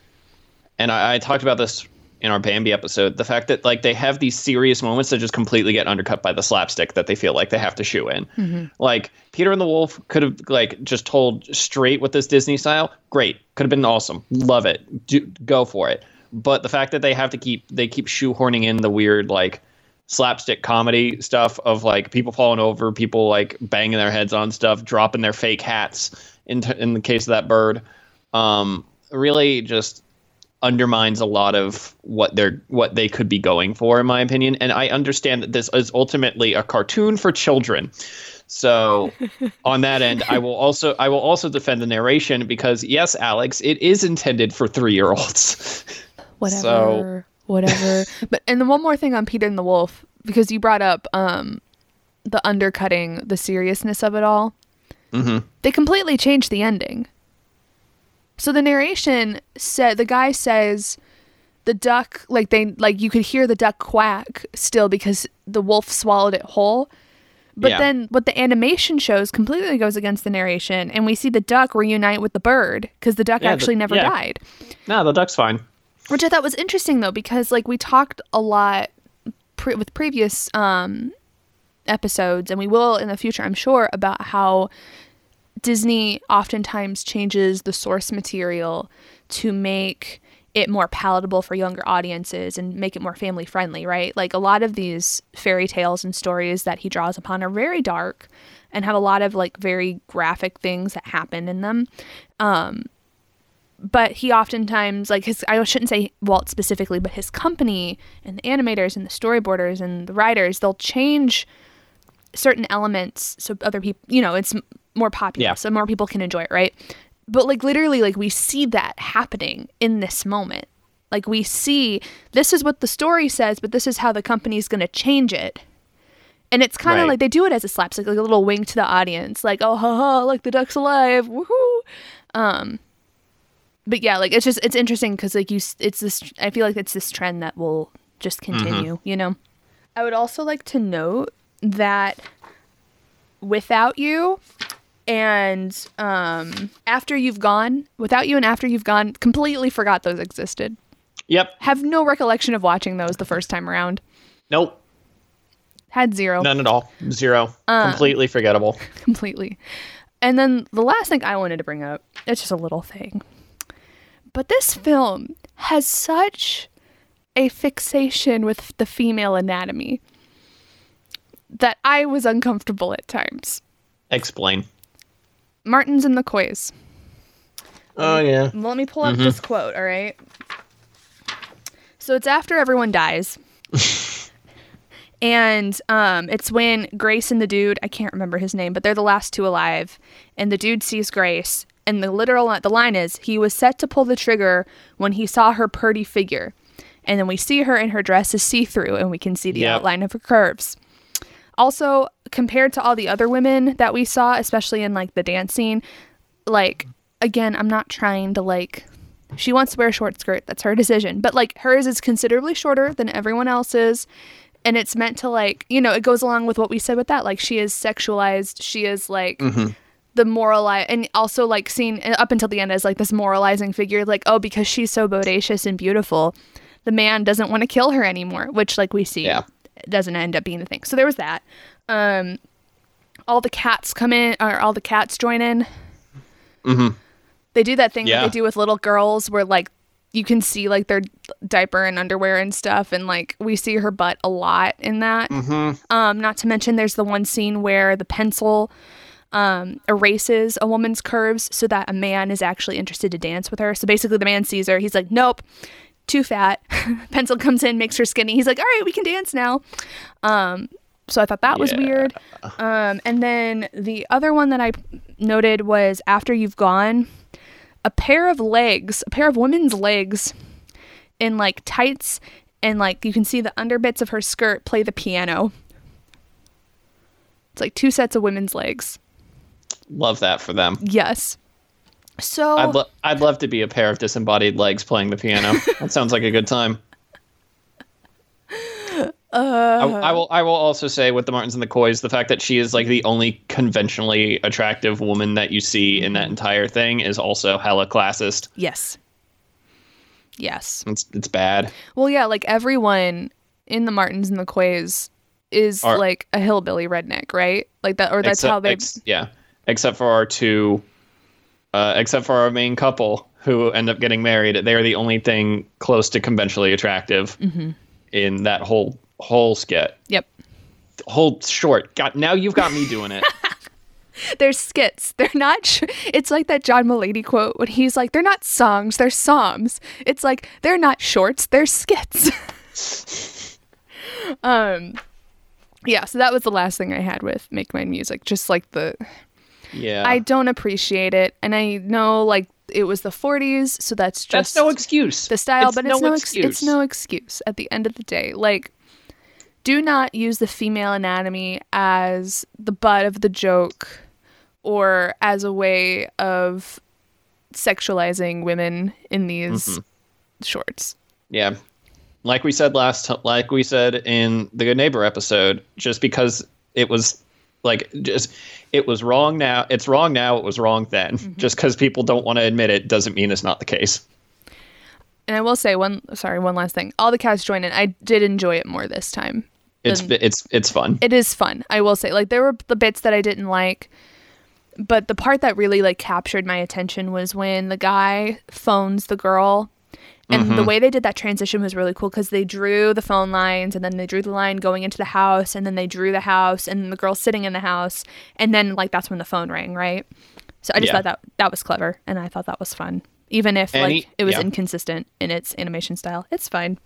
and I, I talked about this in our Bambi episode, the fact that like they have these serious moments that just completely get undercut by the slapstick that they feel like they have to shoe in. Mm-hmm. Like Peter and the Wolf could have like just told straight with this Disney style. Great, could have been awesome. Love it. Do, go for it. But the fact that they have to keep they keep shoehorning in the weird like slapstick comedy stuff of like people falling over, people like banging their heads on stuff, dropping their fake hats. In t- in the case of that bird, um, really just undermines a lot of what they're what they could be going for, in my opinion. And I understand that this is ultimately a cartoon for children. So (laughs) on that end, I will also I will also defend the narration because yes, Alex, it is intended for three year olds. (laughs) whatever So- whatever (laughs) but and then one more thing on peter and the wolf because you brought up um the undercutting the seriousness of it all hmm they completely changed the ending so the narration said the guy says the duck like they like you could hear the duck quack still because the wolf swallowed it whole but Yeah. then what the animation shows completely goes against the narration and we see the duck reunite with the bird because the duck Yeah, the- actually never yeah. died No, the duck's fine. which I thought was interesting though because like we talked a lot pre- with previous um episodes and we will in the future I'm sure about how Disney oftentimes changes the source material to make it more palatable for younger audiences and make it more family friendly, right? Like a lot of these fairy tales and stories that he draws upon are very dark and have a lot of like very graphic things that happen in them. Um but he oftentimes like his I shouldn't say Walt specifically, but his company and the animators and the storyboarders and the writers, they'll change certain elements so other people, you know, it's more popular, Yeah. so more people can enjoy it, right? But like literally, like we see that happening in this moment. Like we see this is what the story says, but this is how the company's going to change it. And it's kind of Right. like they do it as a slapstick, like a little wink to the audience, like oh ha ha, like the duck's alive, woohoo. Um, but yeah, like it's just it's interesting because like you, it's this. I feel like it's this trend that will just continue. You know. I would also like to note that without you and um after you've gone without you and after you've gone completely forgot those existed Yep. have no recollection of watching those the first time around Nope. had zero None at all. Zero. Uh. Completely forgettable. (laughs) completely. And then the last thing I wanted to bring up, it's just a little thing. But this film has such a fixation with the female anatomy that I was uncomfortable at times. Explain. Martin's and the Coys. Oh yeah. Let me pull up this quote, all right? So it's after everyone dies. (laughs) and um, it's when Grace and the dude, I can't remember his name, but they're the last two alive. And the dude sees Grace. And the literal the line is he was set to pull the trigger when he saw her purty figure. And then we see her in her dress is see through and we can see the Yep. outline of her curves. Also, compared to all the other women that we saw, especially in like the dance scene, like again, I'm not trying to like she wants to wear a short skirt, that's her decision. But like hers is considerably shorter than everyone else's. And it's meant to like, you know, it goes along with what we said with that. Like she is sexualized, she is like mm-hmm. the moralize and also like seen uh, up until the end as like this moralizing figure, like, oh, because she's so bodacious and beautiful, the man doesn't want to kill her anymore, which like we see Yeah. Doesn't end up being the thing. So there was that. Um all the cats come in or all the cats join in. hmm They do that thing Yeah. that they do with little girls where like you can see like their diaper and underwear and stuff and like we see her butt a lot in that. hmm Um not to mention there's the one scene where the pencil um erases a woman's curves so that a man is actually interested to dance with her. So basically the man sees her, he's like, "Nope. Too fat." (laughs) pencil comes in, makes her skinny. He's like, "All right, we can dance now." Um so I thought that was Yeah. weird. Um, and then the other one that I noted was after you've gone, a pair of legs, a pair of women's legs in like tights and like you can see the underbits of her skirt play the piano. It's like two sets of women's legs. Love that for them. Yes. So I'd, lo- I'd love to be a pair of disembodied legs playing the piano. that sounds like a good time. (laughs) uh, I, I will. I will also say with the Martins and the Coys, the fact that she is like the only conventionally attractive woman that you see in that entire thing is also hella classist. yes. Yes. It's it's bad. Well, yeah, like everyone in the Martins and the Coys is Are- like a hillbilly redneck, right? Like that, or that's Except- how they. ex- yeah, except for our two, uh, except for our main couple who end up getting married. They are the only thing close to conventionally attractive Mhm. in that whole whole skit. Yep. Whole short. Got now you've got me doing it. (laughs) They're skits. They're not. Sh- it's like that John Mulaney quote when he's like, "They're not songs. They're psalms." It's like they're not shorts. They're skits. (laughs) um, yeah. So that was the last thing I had with Make Mine Music. Just like the, Yeah. I don't appreciate it, and I know like it was the 40s, so that's just That's no excuse. the style, It's but it's no no ex- excuse. it's no excuse at the end of the day. Like, do not use the female anatomy as the butt of the joke or as a way of sexualizing women in these Mhm. shorts. Yeah. Like we said last like we said in the Good Neighbor episode, just because it was like just it was wrong now, it's wrong now, it was wrong then. Mm-hmm. Just because people don't want to admit it doesn't mean it's not the case. And I will say one sorry, one last thing. All the cast joined in. I did enjoy it more this time. It's it's it's fun. it is fun i will say like there were the bits that i didn't like but the part that really like captured my attention was when the guy phones the girl and the Mhm. way they did that transition was really cool because they drew the phone lines and then they drew the line going into the house and then they drew the house and the girl sitting in the house and then like that's when the phone rang right so i just Yeah. thought that that was clever and i thought that was fun even if Any- like it was yeah. inconsistent in its animation style it's fine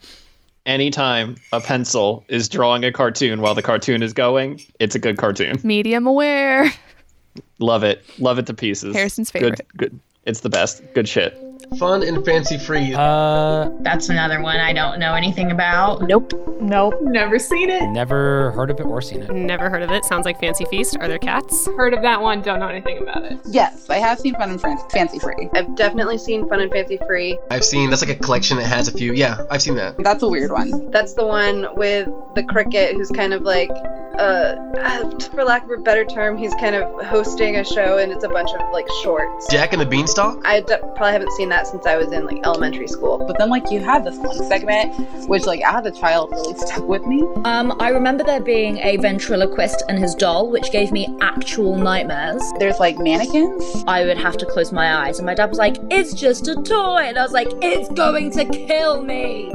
Anytime a pencil is drawing a cartoon while the cartoon is going, it's a good cartoon. medium aware (laughs) Love it. Love it to pieces. Harrison's Good favorite. good. It's the best. Good shit. Fun and fancy free. Uh, That's another one I don't know anything about. Nope. Nope. Never seen it. never heard of it or seen it. Never heard of it. Sounds like Fancy Feast. Are there cats? Heard of that one, don't know anything about it. Yes, I have seen Fun and Fan- Fancy Free. I've definitely seen Fun and Fancy Free. I've seen that's like a collection that has a few. Yeah, I've seen that. That's a weird one. That's the one with the cricket who's kind of like, uh, uh, for lack of a better term, he's kind of hosting a show and it's a bunch of like shorts. Jack and the Beanstalk? I d- probably haven't seen that since I was in like elementary school. But then, like, you had this one segment, which, like, as a child, really stuck with me. Um, I remember there being a ventriloquist and his doll, which gave me actual nightmares. There's like mannequins. I would have to close my eyes, and my dad was like, "It's just a toy," and I was like, "It's going to kill me."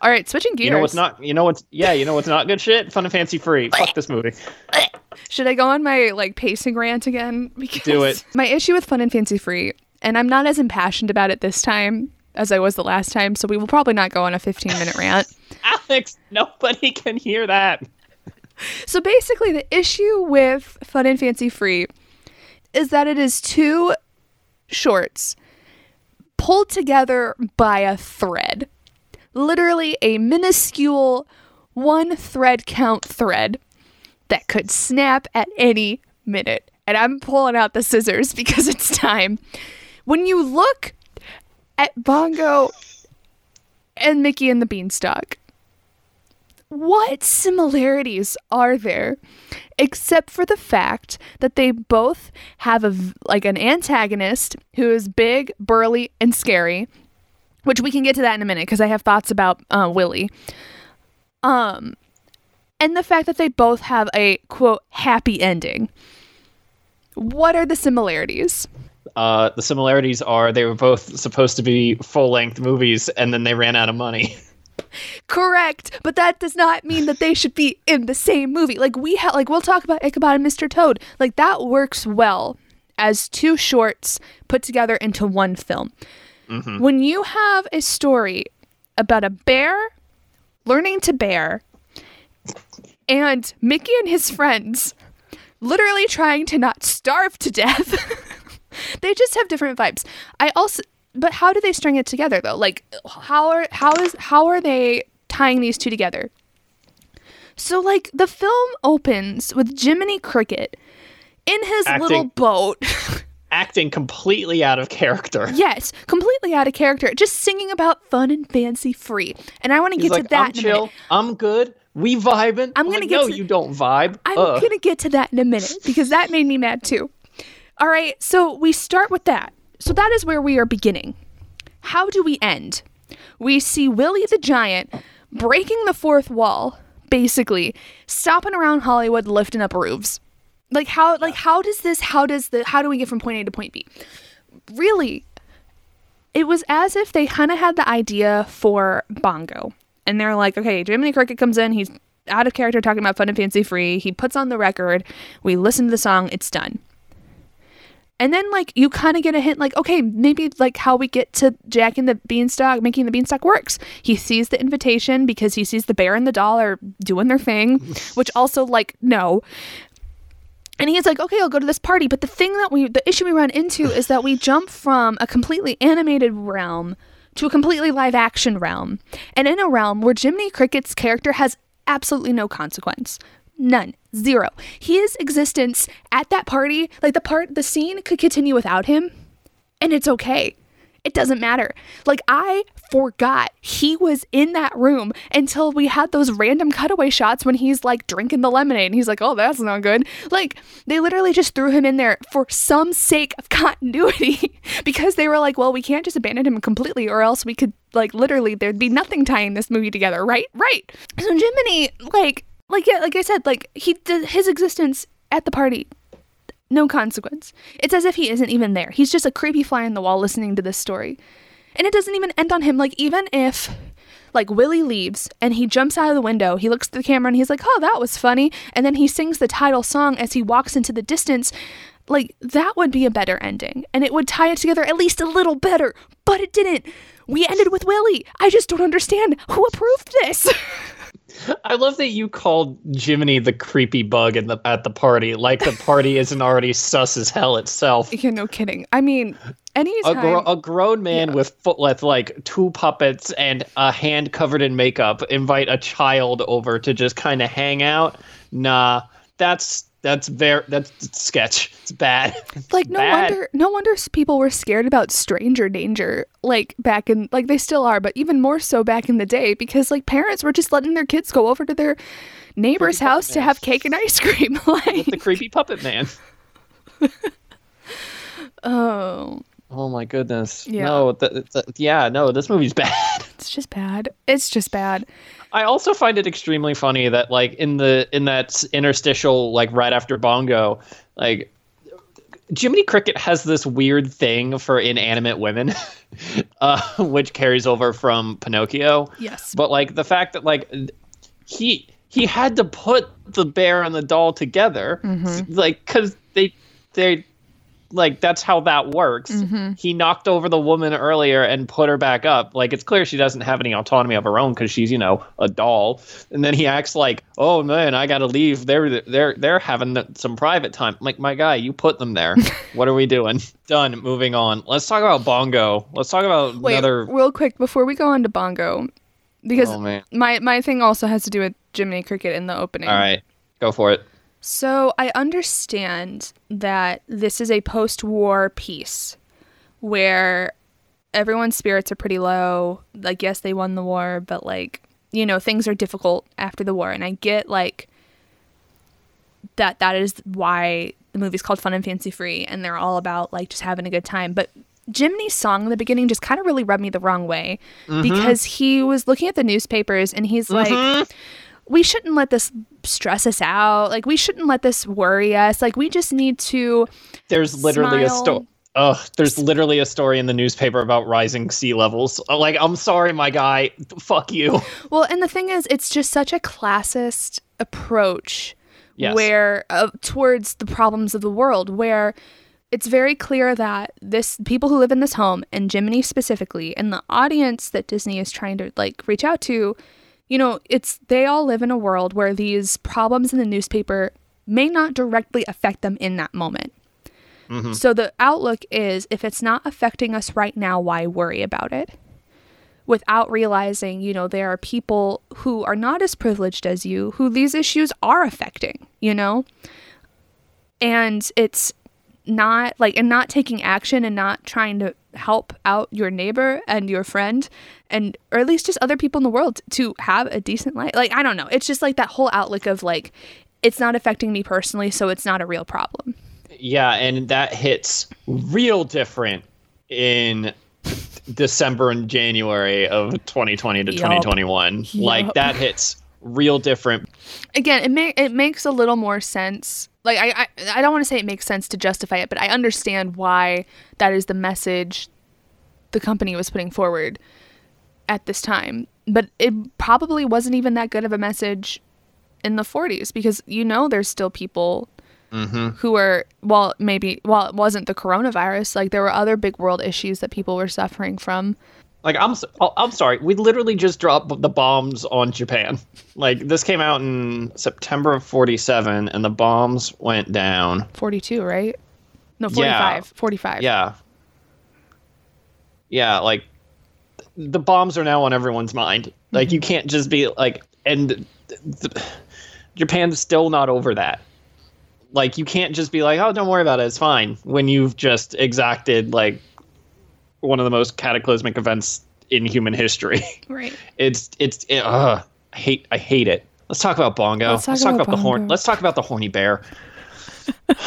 All right switching gears You know what's not? You know what's? Yeah, you know what's not good shit. Fun and fancy free. (laughs) Fuck this movie. Should I go on my like pacing rant again? (laughs) Because Do it. My issue with Fun and Fancy Free, and I'm not as impassioned about it this time as I was the last time, so we will probably not go on a 15 minute (laughs) rant. Alex, nobody can hear that. So basically, the issue with Fun and Fancy Free is that it is two shorts pulled together by a thread. Literally a minuscule one thread count thread that could snap at any minute. And I'm pulling out the scissors (laughs) because it's time. When you look at Bongo and Mickey and the Beanstalk, what similarities are there except for the fact that they both have a like an antagonist who is big burly and scary which we can get to that in a minute because i have thoughts about uh, willie um and the fact that they both have a quote happy ending what are the similarities Uh, the similarities are they were both supposed to be full length movies, and then they ran out of money. (laughs) Correct, but that does not mean that they should be in the same movie. Like we have, like we'll talk about Ichabod and Mr. Toad. Like that works well as two shorts put together into one film. Mhm. When you have a story about a bear learning to bear and Mickey and his friends literally trying to not starve to death, (laughs) they just have different vibes. I also but how do they string it together though? Like how are how is how are they tying these two together? So like the film opens with Jiminy Cricket in his Acting- little boat. (laughs) Acting completely out of character. (laughs) yes, completely out of character, just singing about fun and fancy free. And I want to get like, to that I'm in a chill. minute. I'm good. We vibing. I'm gonna like, get No, to- you don't vibe. I'm Ugh. going to get to that in a minute (laughs) because that made me mad too. All right, so we start with that. so that is where we are beginning. How do we end? We see Willie the Giant breaking the fourth wall, basically, stopping around Hollywood, lifting up roofs. Like how like how does this how does the how do we get from point A to point B? Really, it was as if they kind of had the idea for Bongo. And they're like, okay, Jiminy Cricket comes in, he's out of character talking about fun and fancy free. He puts on the record, we listen to the song, it's done. And then like you kind of get a hint like okay, maybe like how we get to Jack and the Beanstalk making the Beanstalk works. He sees the invitation because he sees the bear and the doll are doing their thing, (laughs) which also like no. And he's like, okay, I'll go to this party. But the thing that we, the issue we run into is that we jump from a completely animated realm to a completely live action realm. And in a realm where Jiminy Cricket's character has absolutely no consequence. None. Zero. His existence at that party, like the part, the scene could continue without him, and it's okay. It doesn't matter. Like, I forgot he was in that room until we had those random cutaway shots when he's like drinking the lemonade and he's like, oh, that's not good. Like, they literally just threw him in there for some sake of (laughs) continuity because they were like, well, we can't just abandon him completely or else we could, like, literally, there'd be nothing tying this movie together, right? Right. So, Jiminy, like, like, yeah, like I said, like, he did his existence at the party no consequence. It's as if he isn't even there. He's just a creepy fly on the wall listening to this story. And it doesn't even end on him. Like, even if, like, Willie leaves and he jumps out of the window, he looks at the camera and he's like, oh, that was funny. And then he sings the title song as he walks into the distance. Like, that would be a better ending. And it would tie it together at least a little better. But it didn't. We ended with Willie. I just don't understand who approved this. (laughs) I love that you called Jiminy the creepy bug in the at the party, like the party (laughs) isn't already sus as hell itself. Yeah, no kidding. I mean, A, anytime. gro- a grown man with foot with like two puppets and a hand covered in makeup invite a child over to just kind of hang out. Nah, that's that's very that's sketch. It's bad. It's (laughs) like no bad. wonder no wonder people were scared about stranger danger like back in like they still are but even more so back in the day because like parents were just letting their kids go over to their neighbor's house to have cake and ice cream like (laughs) (laughs) with the creepy puppet man. oh Oh my goodness. Yeah. No, th- th- yeah, no, this movie's bad. it's just bad it's just bad I also find it extremely funny that like in the in that interstitial like right after Bongo, like Jiminy Cricket has this weird thing for inanimate women, (laughs) uh, which carries over from Pinocchio. Yes. But like the fact that like he he had to put the bear and the doll together, Mhm. like because they they like that's how that works. Mhm. He knocked over the woman earlier and put her back up. Like it's clear she doesn't have any autonomy of her own because she's you know a doll. And then he acts like, oh man, I gotta leave. They're they're they're having some private time. I'm like my guy, you put them there. (laughs) what are we doing? Done. Moving on. Let's talk about Bongo. Let's talk about wait another. real quick before we go on to bongo because Oh, my my thing also has to do with Jiminy Cricket in the opening All right, go for it. So I understand that this is a post war piece where everyone's spirits are pretty low. Like, yes, they won the war, but like, you know, things are difficult after the war. And I get like that that is why the movie's called Fun and Fancy Free and they're all about like just having a good time. But Jiminy's song in the beginning just kind of really rubbed me the wrong way Mhm. because he was looking at the newspapers and he's like Mhm. We shouldn't let this stress us out. Like we shouldn't let this worry us. Like we just need to There's literally a story. Ugh, there's literally a story in the newspaper about rising sea levels. Uh, Like, I'm sorry, my guy. Fuck you. (laughs) Well, and the thing is it's just such a classist approach Yes. where uh, towards the problems of the world where it's very clear that this people who live in this home and Jiminy specifically and the audience that Disney is trying to like reach out to, you know, it's they all live in a world where these problems in the newspaper may not directly affect them in that moment. Mhm. So the outlook is if it's not affecting us right now, why worry about it? Without realizing, you know, there are people who are not as privileged as you who these issues are affecting, you know? And it's not like, and not taking action and not trying to help out your neighbor and your friend and, or at least just other people in the world to have a decent life. Like, I don't know. It's just like that whole outlook of like, it's not affecting me personally, so it's not a real problem. Yeah, and that hits real different in December and January of 2020 to Yup. 2021. Like that hits real different. Again, it ma- it makes a little more sense. Like I, I I don't want to say it makes sense to justify it, but I understand why that is the message the company was putting forward at this time. But it probably wasn't even that good of a message in the 40s because you know there's still people Mm-hmm. who were well maybe well it wasn't the coronavirus like there were other big world issues that people were suffering from Like I'm, oh, I'm sorry. We literally just dropped the bombs on Japan. Like this came out in September of 47, and the bombs went down. 42 right no Yeah. 45 45 Yeah. Yeah, like the bombs are now on everyone's mind. Like you mm-hmm. can't just be like, and th- th- Japan's still not over that. Like you can't just be like, oh, don't worry about it, it's fine. When you've just exacted like one of the most cataclysmic events in human history. (laughs) right It's it's it, ugh, I hate I hate it. Let's talk about bongo. Let's talk about the horn. Let's talk about the horny bear. (laughs)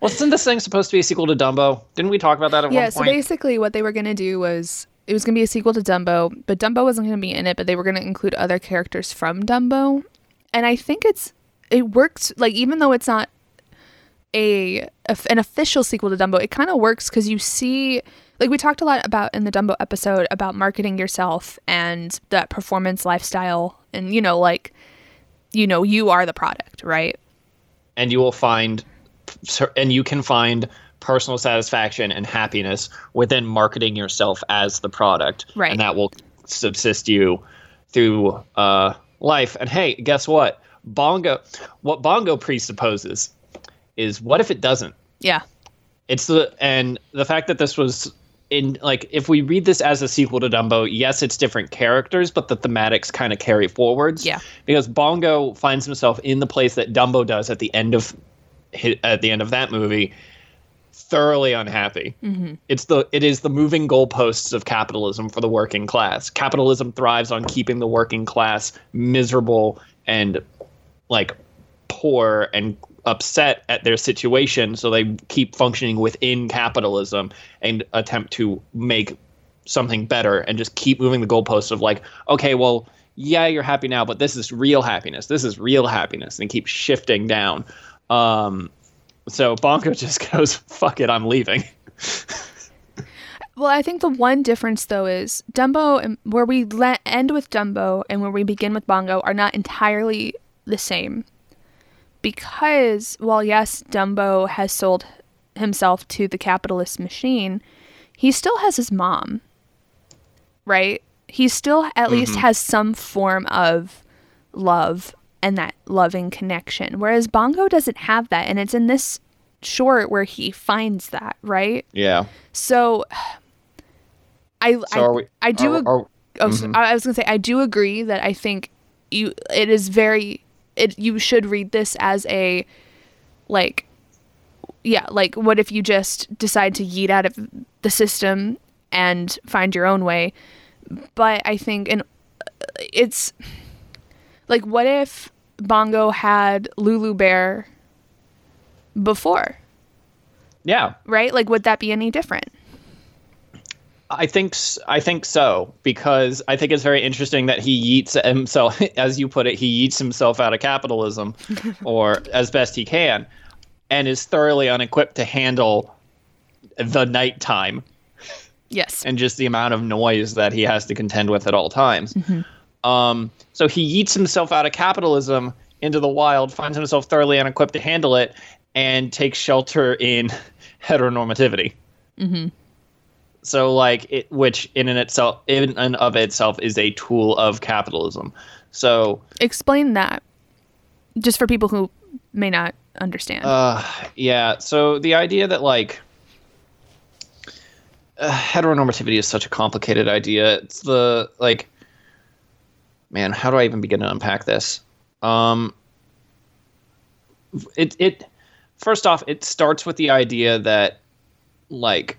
Wasn't this thing supposed to be a sequel to Dumbo? Didn't we talk about that at yeah one so basically what they were going to do was it was going to be a sequel to dumbo but dumbo wasn't going to be in it but they were going to include other characters from dumbo and i think it's it works like even though it's not a, a an official sequel to dumbo it kind of works because you see like we talked a lot about in the dumbo episode about marketing yourself and that performance lifestyle and you know like you know you are the product right and you will find, and you can find personal satisfaction and happiness within marketing yourself as the product, Right. And that will subsist you through uh, life. And hey, guess what? Bongo, what Bongo presupposes is what if it doesn't? yeah It's the and the fact that this was in like if we read this as a sequel to Dumbo, yes, it's different characters, but the thematics kind of carry forwards. Yeah. Because Bongo finds himself in the place that Dumbo does at the end of at the end of that movie, thoroughly unhappy. mm-hmm. It's the it is the moving goalposts of capitalism for the working class. Capitalism thrives on keeping the working class miserable and like poor and upset at their situation so they keep functioning within capitalism and attempt to make something better and just keep moving the goalposts of like okay well yeah you're happy now but this is real happiness. This is real happiness. And keep shifting down. Um so bongo (laughs) just goes fuck it i'm leaving. (laughs) Well, I think the one difference though is Dumbo and where we le- end with Dumbo and where we begin with Bongo are not entirely the same. Because while yes, Dumbo has sold himself to the capitalist machine, he still has his mom. Right? He still at least Mhm. has some form of love and that loving connection. Whereas Bongo doesn't have that and it's in this short where he finds that, right? yeah So, I So I, we- I do are- are- oh, so- mhm. I was gonna say I do agree that I think you it is very it you should read this as a like yeah like what if you just decide to yeet out of the system and find your own way? But I think and it's like what if Bongo had Lulu Bear before? Yeah. Right? Like would that be any different I think I think so because I think it's very interesting that he yeets himself, (laughs) as you put it, he yeets himself out of capitalism, (laughs) or as best he can, and is thoroughly unequipped to handle the nighttime yes and just the amount of noise that he has to contend with at all times. Um, so he yeets himself out of capitalism into the wild, finds himself thoroughly unequipped to handle it, and takes shelter in (laughs) heteronormativity. mm-hmm. So like it, which in and itself, in and of itself, is a tool of capitalism. So Explain that, just for people who may not understand. uh, yeah. So the idea that like uh, heteronormativity is such a complicated idea. It's the like, man, how do I even begin to unpack this? Um, it it first off, it starts with the idea that like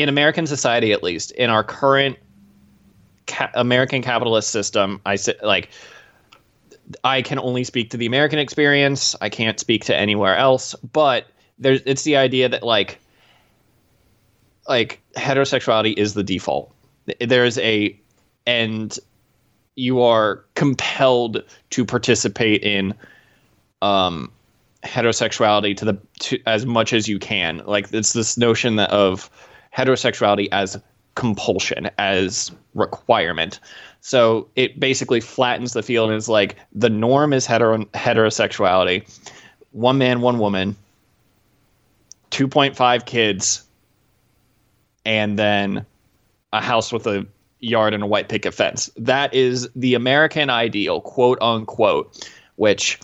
in American society, at least in our current ca- American capitalist system, I say like I can only speak to the American experience. I can't speak to anywhere else. But there's it's the idea that like like heterosexuality is the default. There is a and you are compelled to participate in um heterosexuality to the to as much as you can. Like it's this notion that of heterosexuality as compulsion, as requirement. So it basically flattens the field and is like the norm is hetero heterosexuality. One man, one woman, 2.5 kids, and then a house with a yard and a white picket fence. That is the American ideal, quote unquote, which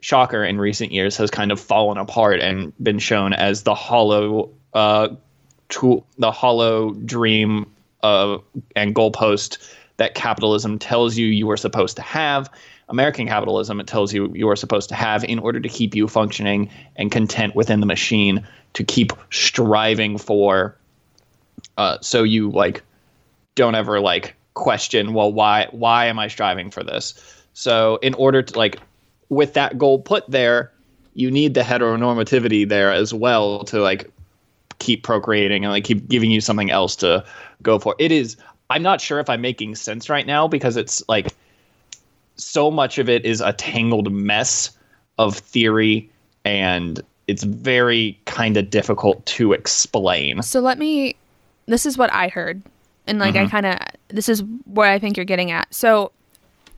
shocker in recent years has kind of fallen apart and been shown as the hollow uh tool the hollow dream uh and goalpost that capitalism tells you you are supposed to have american capitalism it tells you you are supposed to have in order to keep you functioning and content within the machine to keep striving for uh so you like don't ever like question well why why am i striving for this? So in order to like with that goal put there, you need the heteronormativity there as well to like keep procreating and like keep giving you something else to go for. It is I'm not sure if I'm making sense right now because it's like so much of it is a tangled mess of theory and it's very kind of difficult to explain. So let me this is what I heard. And like I Mhm. kind of this is where I think you're getting at. So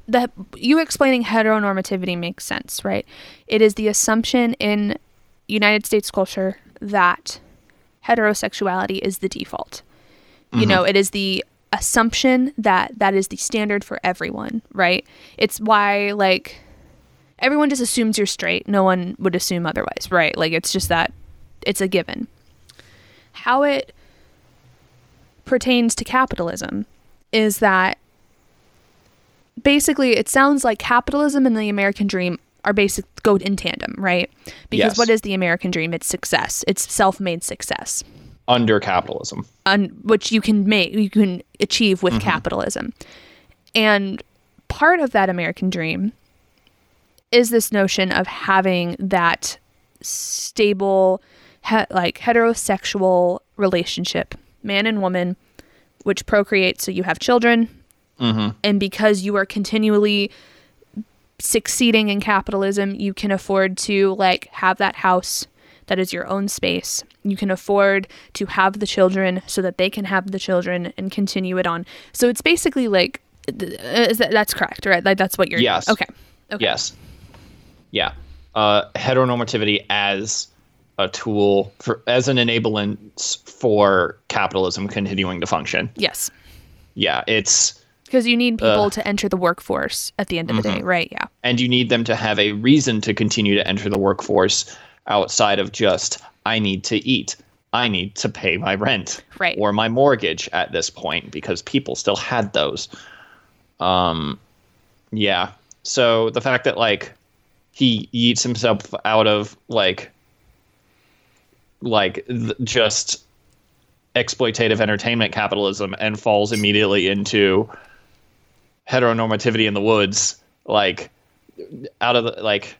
the you explaining heteronormativity makes sense, right? It is the assumption in United States culture that heterosexuality is the default. You Mhm. know, it is the assumption that that is the standard for everyone, right? It's why like everyone just assumes you're straight. No one would assume otherwise, right? Like it's just that it's a given. How it pertains to capitalism is that basically it sounds like capitalism and the American dream are basic go in tandem, right? Because Yes. what is the American dream? It's success. It's self-made success. Under capitalism. Un- which you can make you can achieve with Mhm. capitalism. And part of that American dream is this notion of having that stable he- like heterosexual relationship, man and woman, which procreates so you have children, Mm-hmm. and because you are continually succeeding in capitalism you can afford to like have that house that is your own space you can afford to have the children so that they can have the children and continue it on so it's basically like th- is that, that's correct right like that's what you're Yes. okay okay Yes. Yeah. Uh, heteronormativity as a tool for as an enablement for capitalism continuing to function. yes Yeah, it's because you need people Uh, to enter the workforce at the end of the day Mhm. right yeah and you need them to have a reason to continue to enter the workforce outside of just I need to eat. I need to pay my rent Right. or my mortgage at this point because people still had those. Um yeah. So the fact that like he eats himself out of like like th- just exploitative entertainment capitalism and falls immediately into heteronormativity in the woods like out of the like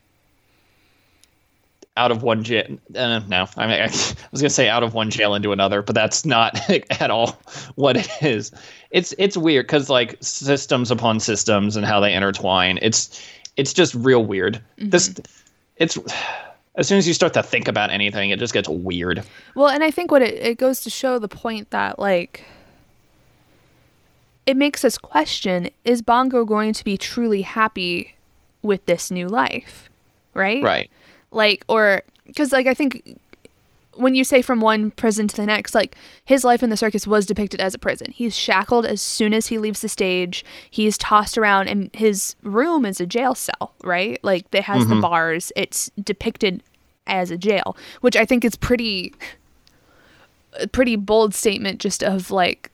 out of one jail uh, no I, mean, (laughs) I was gonna say out of one jail into another but that's not (laughs) at all what it is. It's it's weird because like systems upon systems and how they intertwine it's it's just real weird. This it's as soon as you start to think about anything it just gets weird. Well, and I think what it, it goes to show the point that like it makes us question is Bongo going to be truly happy with this new life? Right? right Like or cuz like I think when you say from one prison to the next, like his life in the circus was depicted as a prison. He's shackled as soon as he leaves the stage. He's tossed around, and his room is a jail cell, right? Like it has the Mhm. bars. It's depicted as a jail, which I think is pretty, a pretty bold statement, just of like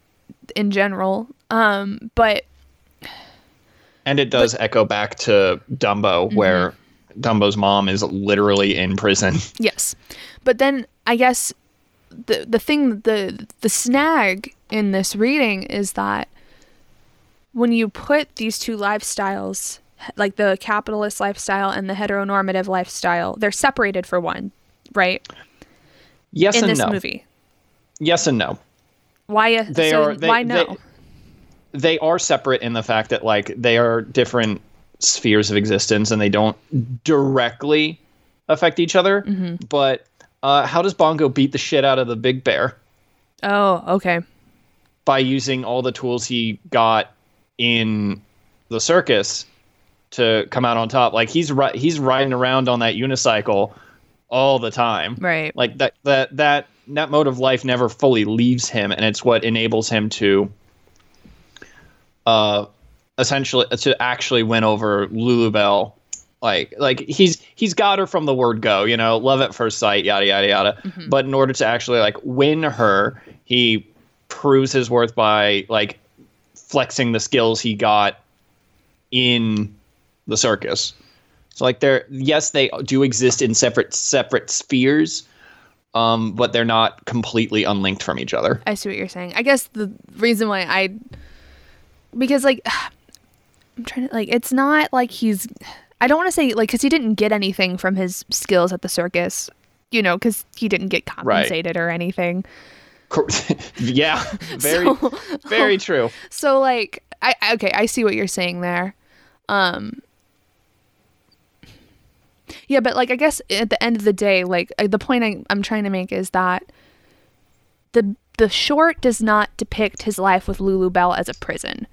in general. Um, but and it does echo back to dumbo where dumbo's mom is literally in prison (laughs) Yes. But then I guess the the thing the the snag in this reading is that when you put these two lifestyles like the capitalist lifestyle and the heteronormative lifestyle, they're separated for one, right? yes in and this no movie. yes and no. Why? They so are. They, why no? They, they are separate in the fact that like they are different spheres of existence and they don't directly affect each other. Mm-hmm. But uh, how does Bongo beat the shit out of the Big Bear? oh, okay. by using all the tools he got in the circus to come out on top. Like he's ri- he's riding around on that unicycle all the time. Right. Like that that that that mode of life never fully leaves him, and it's what enables him to uh essentially to actually win over Lulubelle. Like like he's he's got her from the word go, you know, love at first sight, yada yada yada. Mm-hmm. But in order to actually like win her, he proves his worth by like flexing the skills he got in the circus. So like they're yes, they do exist in separate separate spheres, um, but they're not completely unlinked from each other. I see what you're saying. I guess the reason why I because like (sighs) I'm trying to like it's not like he's I don't want to say like cuz he didn't get anything from his skills at the circus, you know, cuz he didn't get compensated or anything. (laughs) Yeah, (laughs) very So- very (laughs) true. So like I I- okay, I see what you're saying there. Um Yeah, but like I guess at the end of the day, like uh, the point I, I'm trying to make is that the the short does not depict his life with Lulubelle as a prison.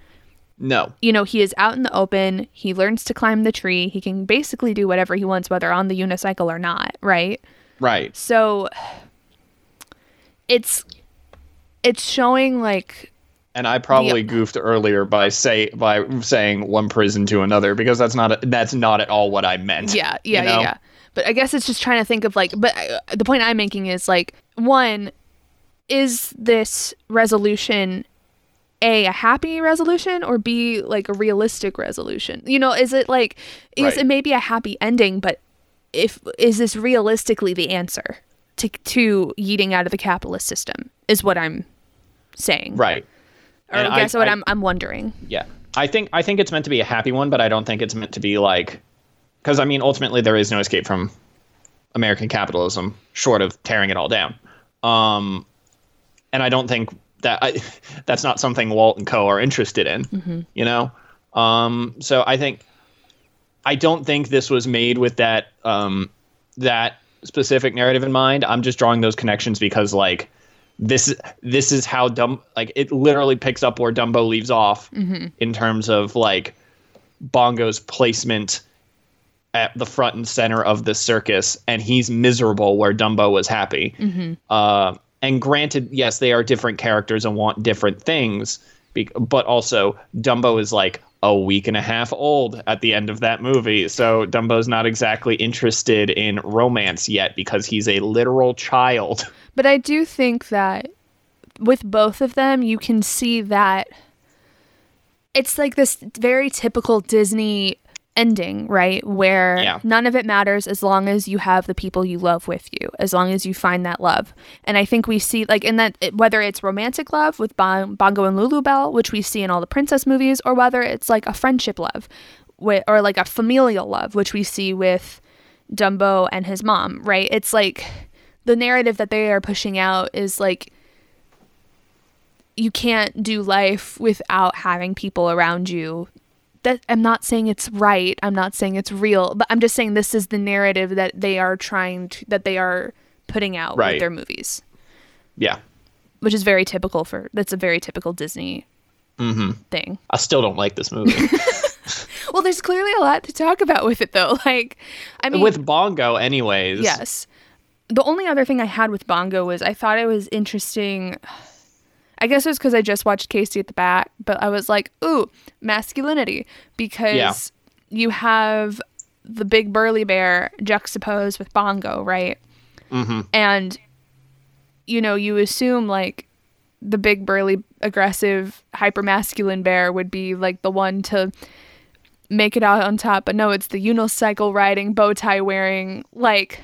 No. You know, he is out in the open. He learns to climb the tree. He can basically do whatever he wants, whether on the unicycle or not. Right. Right. So it's it's showing like And I probably goofed earlier by say by saying one prison to another because that's not that's not at all what I meant. Yeah, yeah, you yeah, know? yeah. But I guess it's just trying to think of like, but uh, the point I'm making is like, one, is this resolution a a happy resolution or b like a realistic resolution? You know, is it like, yes, Right. it may be a happy ending, but if is this realistically the answer to to yeeting out of the capitalist system? Is what I'm saying, Right. Or And I guess I- what I- I, am I'm wondering. Yeah. I think I think it's meant to be a happy one, but I don't think it's meant to be like because I mean ultimately there is no escape from American capitalism short of tearing it all down. Um, and I don't think that I, that's not something Walt and Co are interested in. Mhm. You know, um, so I think I don't think this was made with that um, that specific narrative in mind. I'm just drawing those connections because like this this is how dumb like it literally picks up where Dumbo leaves off Mhm. in terms of like Bongo's placement at the front and center of the circus, and he's miserable where Dumbo was happy. Mm-hmm. Uh, and granted, yes, they are different characters and want different things, but also Dumbo is like a week and a half old at the end of that movie, so Dumbo's not exactly interested in romance yet because he's a literal child. (laughs) But I do think that with both of them, you can see that it's like this very typical Disney ending, right? Where Yeah. none of it matters as long as you have the people you love with you, as long as you find that love. And I think we see, like, in that, whether it's romantic love with bon- Bongo and Lulubelle, which we see in all the princess movies, or whether it's like a friendship love, or like a familial love, which we see with Dumbo and his mom, right? It's like the narrative that they are pushing out is like you can't do life without having people around you. That I'm not saying it's right. I'm not saying it's real, but I'm just saying this is the narrative that they are trying to that they are putting out Right. with their movies, Yeah. which is very typical for that's a very typical Disney Mm-hmm. thing. I still don't like this movie. (laughs) (laughs) Well, there's clearly a lot to talk about with it though. (laughs) Like I mean With Bongo, anyways. Yes. The only other thing I had with Bongo was I thought it was interesting. I guess it was because I just watched Casey at the Bat, but I was like, ooh, masculinity. Because Yeah. you have the big burly bear juxtaposed with Bongo, right? Mm-hmm. And, you know, you assume like the big burly aggressive hyper masculine bear would be like the one to make it out on top but no it's the unicycle riding bow tie wearing like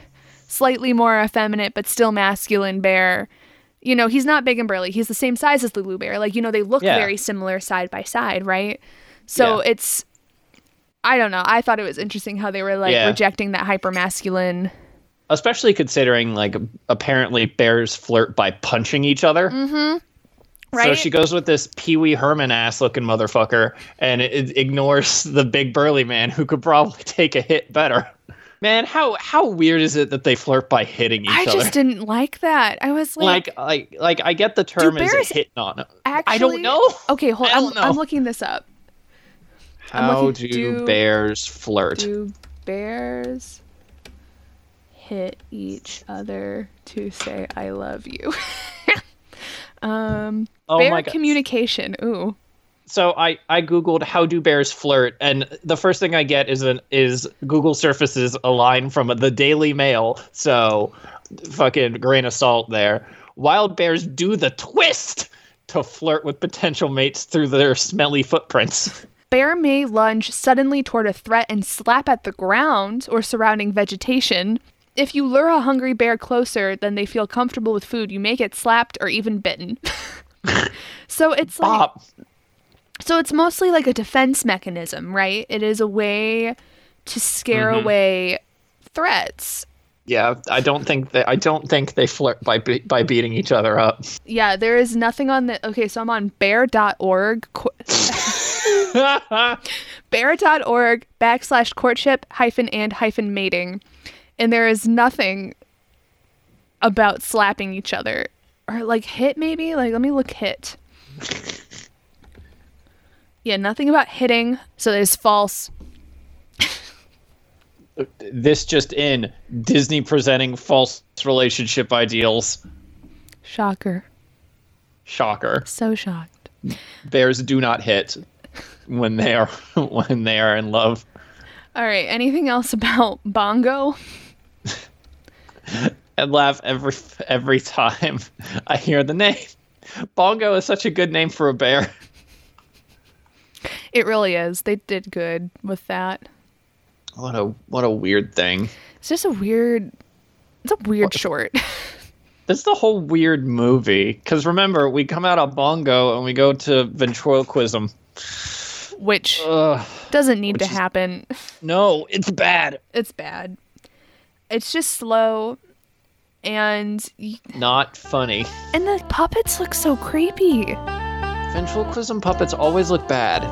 slightly more effeminate but still masculine bear you know he's not big and burly he's the same size as lulu bear like you know they look Yeah. very similar side by side right so it's i don't know i thought it was interesting how they were like Yeah. rejecting that hyper masculine especially considering like apparently bears flirt by punching each other. Mm-hmm. Right? So she goes with this Pee Wee Herman ass looking motherfucker and it, it ignores the big burly man who could probably (laughs) take a hit better. Man, how how weird is it that they flirt by hitting each other? I other? just didn't like that. I was like, like like like I get the term is bears hit on. actually, I don't know. Okay, hold. I'm, I'm looking this up. How looking- do, do- bears flirt? Do bears hit each other to say "I love you"? (laughs) um, Oh bear communication. Ooh. So I, I googled how do bears flirt and the first thing i get is an is google surfaces a line from the daily mail so fucking grain of salt there wild bears do the twist to flirt with potential mates through their smelly footprints (laughs) Bear may lunge suddenly toward a threat and slap at the ground or surrounding vegetation. If you lure a hungry bear closer than they feel comfortable with food, you may get slapped or even bitten. (laughs) so it's like Bop. So it's mostly like a defense mechanism, right? It is a way to scare Mhm. away threats. yeah i don't think that i don't think they flirt by be- by beating each other up Yeah, there is nothing on the Okay, so I'm on bear.org (laughs) bear.org backslash courtship hyphen and hyphen mating. And there is nothing about slapping each other. Or like hit maybe? Like let me look hit. (laughs) yeah, nothing about hitting. So there's false. this just in disney presenting false relationship ideals Shocker. shocker So shocked. bears do not hit when they are (laughs) when they are in love All right, anything else about Bongo? (laughs) and laugh every every time I hear the name. Bongo is such a good name for a bear. (laughs) It really is. They did good with that. What a what a weird thing. It's just a weird it's a weird short. (laughs) It's the whole weird movie. Because remember, we come out of Bongo and we go to ventriloquism. which Ugh, doesn't need which to is- happen. no, it's bad. It's bad. It's just slow and Not funny. and the puppets look so creepy. Ventriloquism puppets always look bad.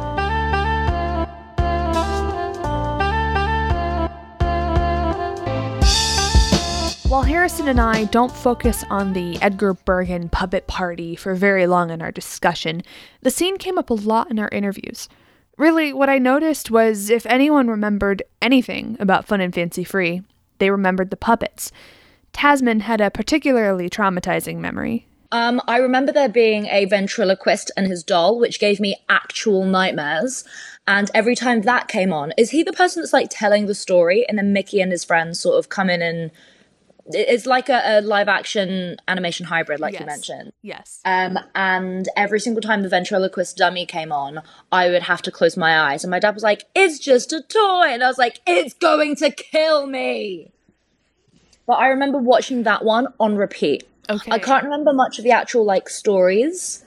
While Harrison and I don't focus on the Edgar Bergen puppet party for very long in our discussion, the scene came up a lot in our interviews. Really, what I noticed was if anyone remembered anything about Fun and Fancy Free, they remembered the puppets. Tasman had a particularly traumatizing memory. Um, I remember there being a ventriloquist and his doll, which gave me actual nightmares. And every time that came on, is he the person that's like telling the story, and then Mickey and his friends sort of come in and it's like a, a live action animation hybrid, like you mentioned. Yes. Um, and every single time the ventriloquist dummy came on, I would have to close my eyes. And my dad was like, It's just a toy. And I was like, It's going to kill me. But I remember watching that one on repeat. Okay. I can't remember much of the actual like stories,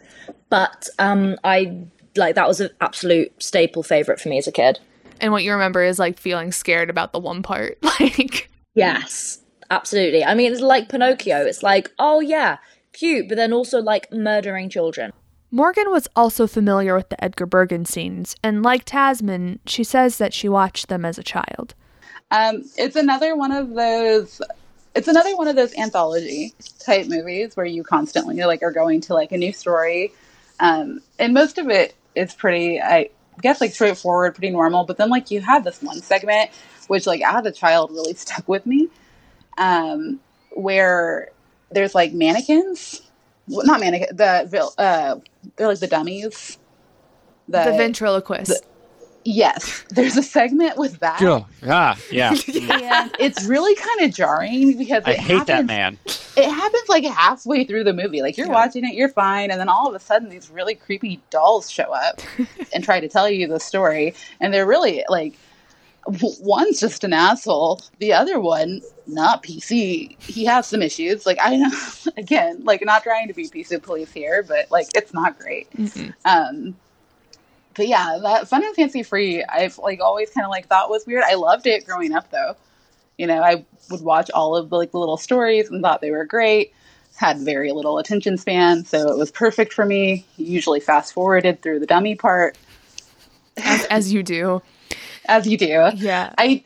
but um, I like that was an absolute staple favorite for me as a kid. And what you remember is like feeling scared about the one part. (laughs) Like, Yes, absolutely. I mean, it's like Pinocchio. It's like, oh yeah, cute, but then also like murdering children. Morgan was also familiar with the Edgar Bergen scenes, and like Tasman, she says that she watched them as a child. Um, it's another one of those. It's another one of those anthology type movies where you constantly like are going to like a new story, um, and most of it is pretty, I guess, like straightforward, pretty normal. But then like you had this one segment which like as a child really (laughs) stuck with me, um, where there's like mannequins, well, not mannequins, the uh, they're like the dummies. The, ventriloquist. Yes, there's a segment with that. Yeah, yeah, (laughs) yeah. and it's really kind of jarring because I it hate that man. It happens like halfway through the movie. Like you're watching it, you're fine, and then all of a sudden these really creepy dolls show up (laughs) and try to tell you the story, and they're really like one's just an asshole, the other one not PC. He has some issues. Like I know, (laughs) again, like not trying to be PC police here, but like it's not great. Um, but yeah, that Fun and Fancy Free, I've like always kind of like thought was weird. I loved it growing up though. You know, I would watch all of the like the little stories and thought they were great. Had very little attention span, so it was perfect for me. Usually fast forwarded through the dummy part, as, as you do. (laughs) as you do. Yeah. I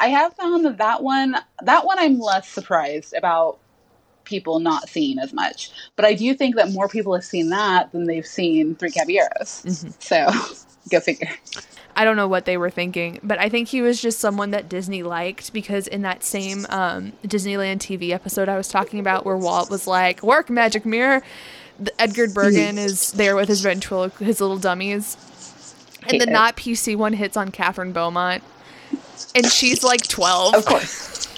I have found that that one that one I'm less surprised about people not seeing as much. But I do think that more people have seen that than they've seen Three Caballeros. So (laughs) go figure. I don't know what they were thinking, but I think he was just someone that Disney liked because in that same um, Disneyland TV episode I was talking about, where Walt was like, "Work, Magic Mirror," the Edgar Bergen is there with his ventriloquist, his little dummies, and the not PC one hits on Kathryn Beaumont, and she's like twelve. Of course.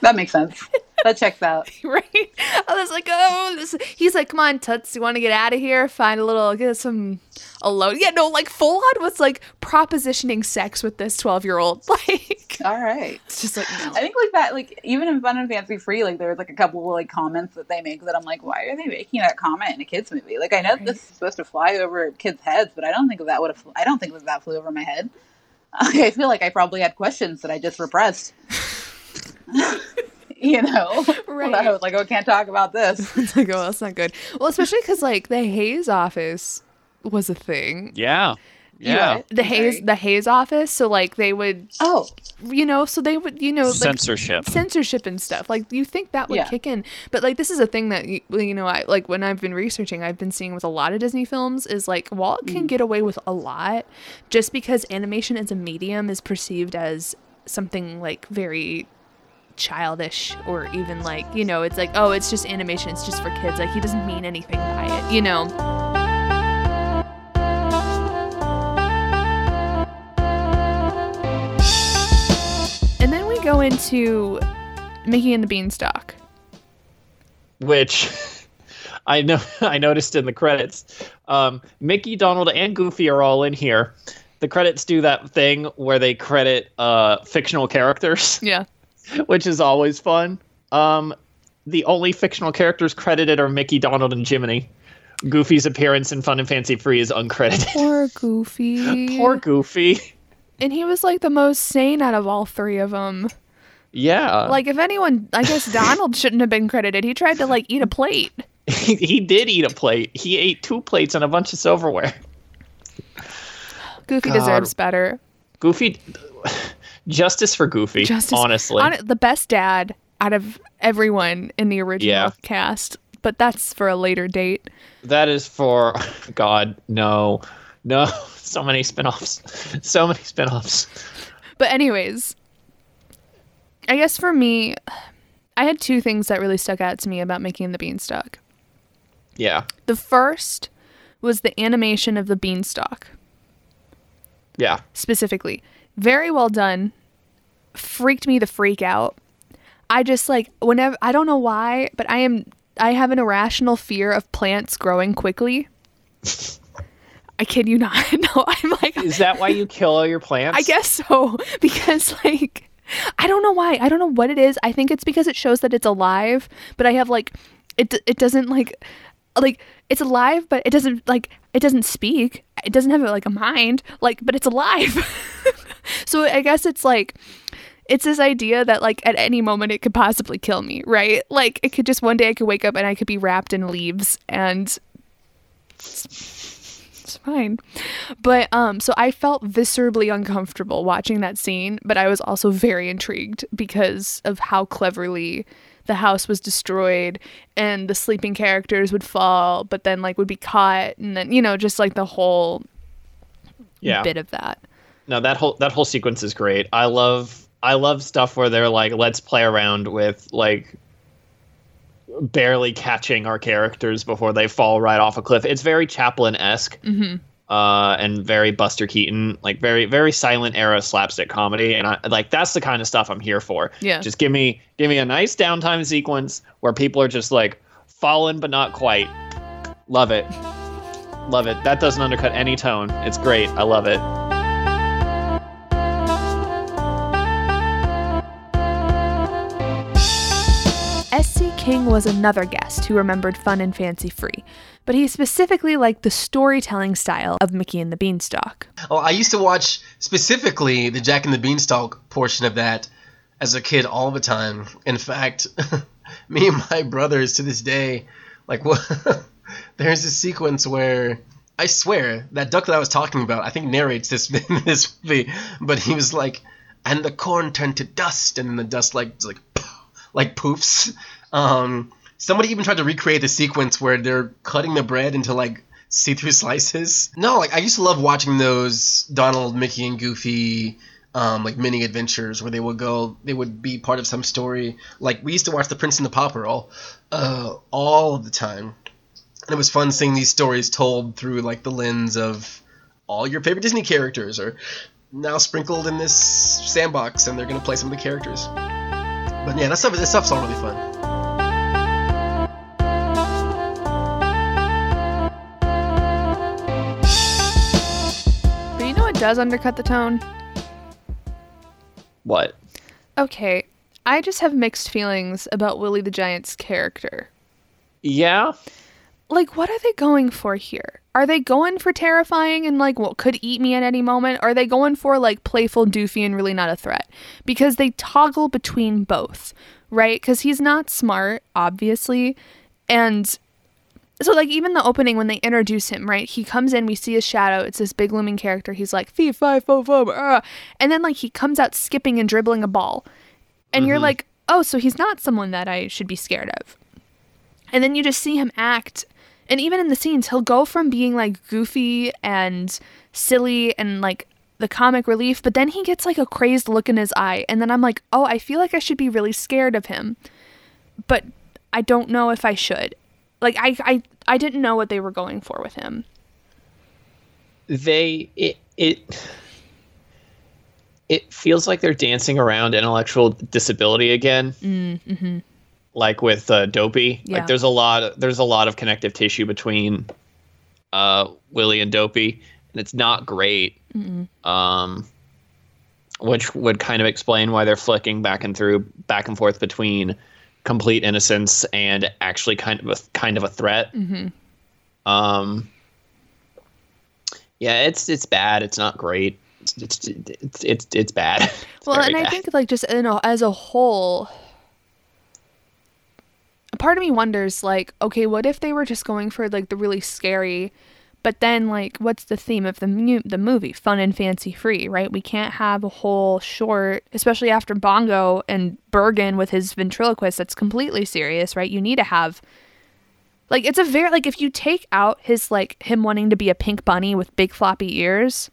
That makes sense. That checks out. (laughs) right? I was like, oh, this. He's like, come on, Tuts, you want to get out of here? Find a little, get some alone. Yeah, no, like full on was like propositioning sex with this twelve year old. (laughs) Like, All right. it's just like no. I think like that, like even in Fun and Fancy Free, like there was like a couple of like comments that they make that I'm like, why are they making that comment in a kids movie? Like I know this is supposed to fly over kids' heads, but I don't think that that would have. I don't think that that flew over my head. (laughs) I feel like I probably had questions that I just repressed. (laughs) you know, Right. I was like, oh, can't talk about this. (laughs) It's like, oh, that's not good. Well, especially because like the Hays office was a thing. Yeah. Yeah. The Hays, the Hays office. So like they would, oh, you know, so they would, you know, like, Censorship. censorship and stuff. Like you think that would Yeah. kick in, but like this is a thing that you, you know, I like when I've been researching, I've been seeing with a lot of Disney films is like Walt can mm. get away with a lot just because animation as a medium is perceived as something like very childish or even like you know it's like oh it's just animation it's just for kids like he doesn't mean anything by it you know and then we go into mickey and the beanstalk which (laughs) I know (laughs) I noticed in the credits. Um, Mickey, Donald, and Goofy are all in here. The credits do that thing where they credit uh, fictional characters, yeah (laughs) which is always fun. Um, the only fictional characters credited are Mickey, Donald, and Jiminy. Goofy's appearance in Fun and Fancy Free is uncredited. poor (laughs) goofy Poor Goofy. and he was like the most sane out of all three of them Yeah. like if anyone i guess (laughs) donald shouldn't have been credited he tried to like eat a plate he, he did eat a plate. He ate two plates and a bunch of silverware. goofy God. deserves better Goofy, justice for Goofy. Justice- honestly, hon- the best dad out of everyone in the original Yeah. cast but that's for a later date that is for (laughs) God. No, no. (laughs) So many spin-offs. (laughs) So many spin-offs. But anyways, I guess for me, I had two things that really stuck out to me about Mickey and the Beanstalk. Yeah, The first was the animation of the beanstalk, yeah. specifically. Very well done. Freaked me the freak out. I just like whenever I don't know why, but I am I have an irrational fear of plants growing quickly. I kid you not. (laughs) No, I'm like Is that why you kill all your plants? I guess so (laughs) because like I don't know why. I don't know what it is. I think it's because it shows that it's alive, but I have like it it doesn't like like it's alive but it doesn't like it doesn't speak. It doesn't have like a mind, like but it's alive. (laughs) so I guess it's like it's this idea that like at any moment it could possibly kill me, right? Like it could just one day I could wake up and I could be wrapped in leaves and it's fine. But um so I felt viscerally uncomfortable watching that scene, but I was also very intrigued because of how cleverly the house was destroyed and the sleeping characters would fall but then like would be caught and then you know just like the whole Yeah. bit of that. No, that whole that whole sequence is great. I love I love stuff where they're like, let's play around with like barely catching our characters before they fall right off a cliff. It's very Chaplin esque. Mhm. Uh, and very Buster Keaton, like very very silent era slapstick comedy, and I like that's the kind of stuff I'm here for. Yeah. just give me give me a nice downtime sequence where people are just like falling but not quite. Love it, love it. That doesn't undercut any tone. It's great. I love it. S.C. King was another guest who remembered Fun and Fancy Free, but he specifically liked the storytelling style of Mickey and the Beanstalk. Oh, I used to watch specifically the Jack and the Beanstalk portion of that as a kid all the time. In fact, (laughs) me and my brothers to this day, like what? (laughs) there's a sequence where I swear that duck that I was talking about, I think narrates this (laughs) this movie, but he was like, and the corn turned to dust, and then the dust like like like poofs. Um, somebody even tried to recreate the sequence where they're cutting the bread into like see-through slices. No, like I used to love watching those Donald, Mickey, and Goofy um, like mini adventures where they would go, they would be part of some story. Like we used to watch The Prince and the Pauper all, uh, all the time, and it was fun seeing these stories told through like the lens of all your favorite Disney characters are now sprinkled in this sandbox, and they're gonna play some of the characters. But yeah, that stuff, that stuff's all really fun. But you know what does undercut the tone? What? Okay, I just have mixed feelings about Willie the Giant's character. Yeah. Like, what are they going for here? Are they going for terrifying and like what could eat me at any moment? Or are they going for like playful, doofy, and really not a threat? Because they toggle between both, right? Because he's not smart, obviously, and so like even the opening when they introduce him, right? He comes in, we see his shadow. It's this big looming character. He's like fee fi fo fo, ah," and then like he comes out skipping and dribbling a ball, and you're Mhm. like, oh, so he's not someone that I should be scared of. And then you just see him act, and even in the scenes, he'll go from being like goofy and silly and like the comic relief, but then he gets like a crazed look in his eye, and then I'm like, oh, I feel like I should be really scared of him, but I don't know if I should. Like I I I didn't know what they were going for with him. They it it it feels like they're dancing around intellectual disability again. Mm-hmm. Like with uh, Dopey. Yeah. Like there's a lot there's a lot of connective tissue between uh, Willie and Dopey, and it's not great. Mm-mm. Um, which would kind of explain why they're flicking back and through back and forth between complete innocence and actually kind of a kind of a threat. Mm-hmm. Um, yeah, it's it's bad. It's not great. It's it's it's it's, it's bad. (laughs) It's Well, and I think like just you know as a whole, part of me wonders like, okay, what if they were just going for like the really scary, but then like, what's the theme of the mu- the movie? Fun and fancy free, right? We can't have a whole short, especially after Bongo and Bergen with his ventriloquist. That's completely serious, right? You need to have. Like it's a very like if you take out his like him wanting to be a pink bunny with big floppy ears,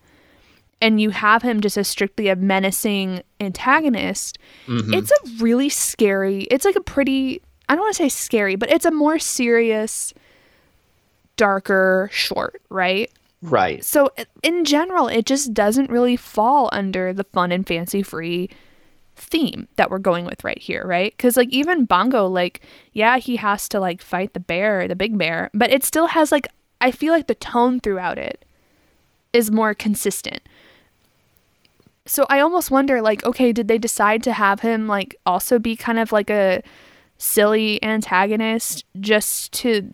and you have him just as strictly a menacing antagonist, Mhm. it's a really scary. It's like a pretty I don't want to say scary, but it's a more serious darker short, right? right. So in general, it just doesn't really fall under the fun and fancy free theme that we're going with right here, right? Cuz like even Bongo like yeah, he has to like fight the bear, the big bear, but it still has like I feel like the tone throughout it is more consistent. So I almost wonder like okay, did they decide to have him like also be kind of like a silly antagonist just to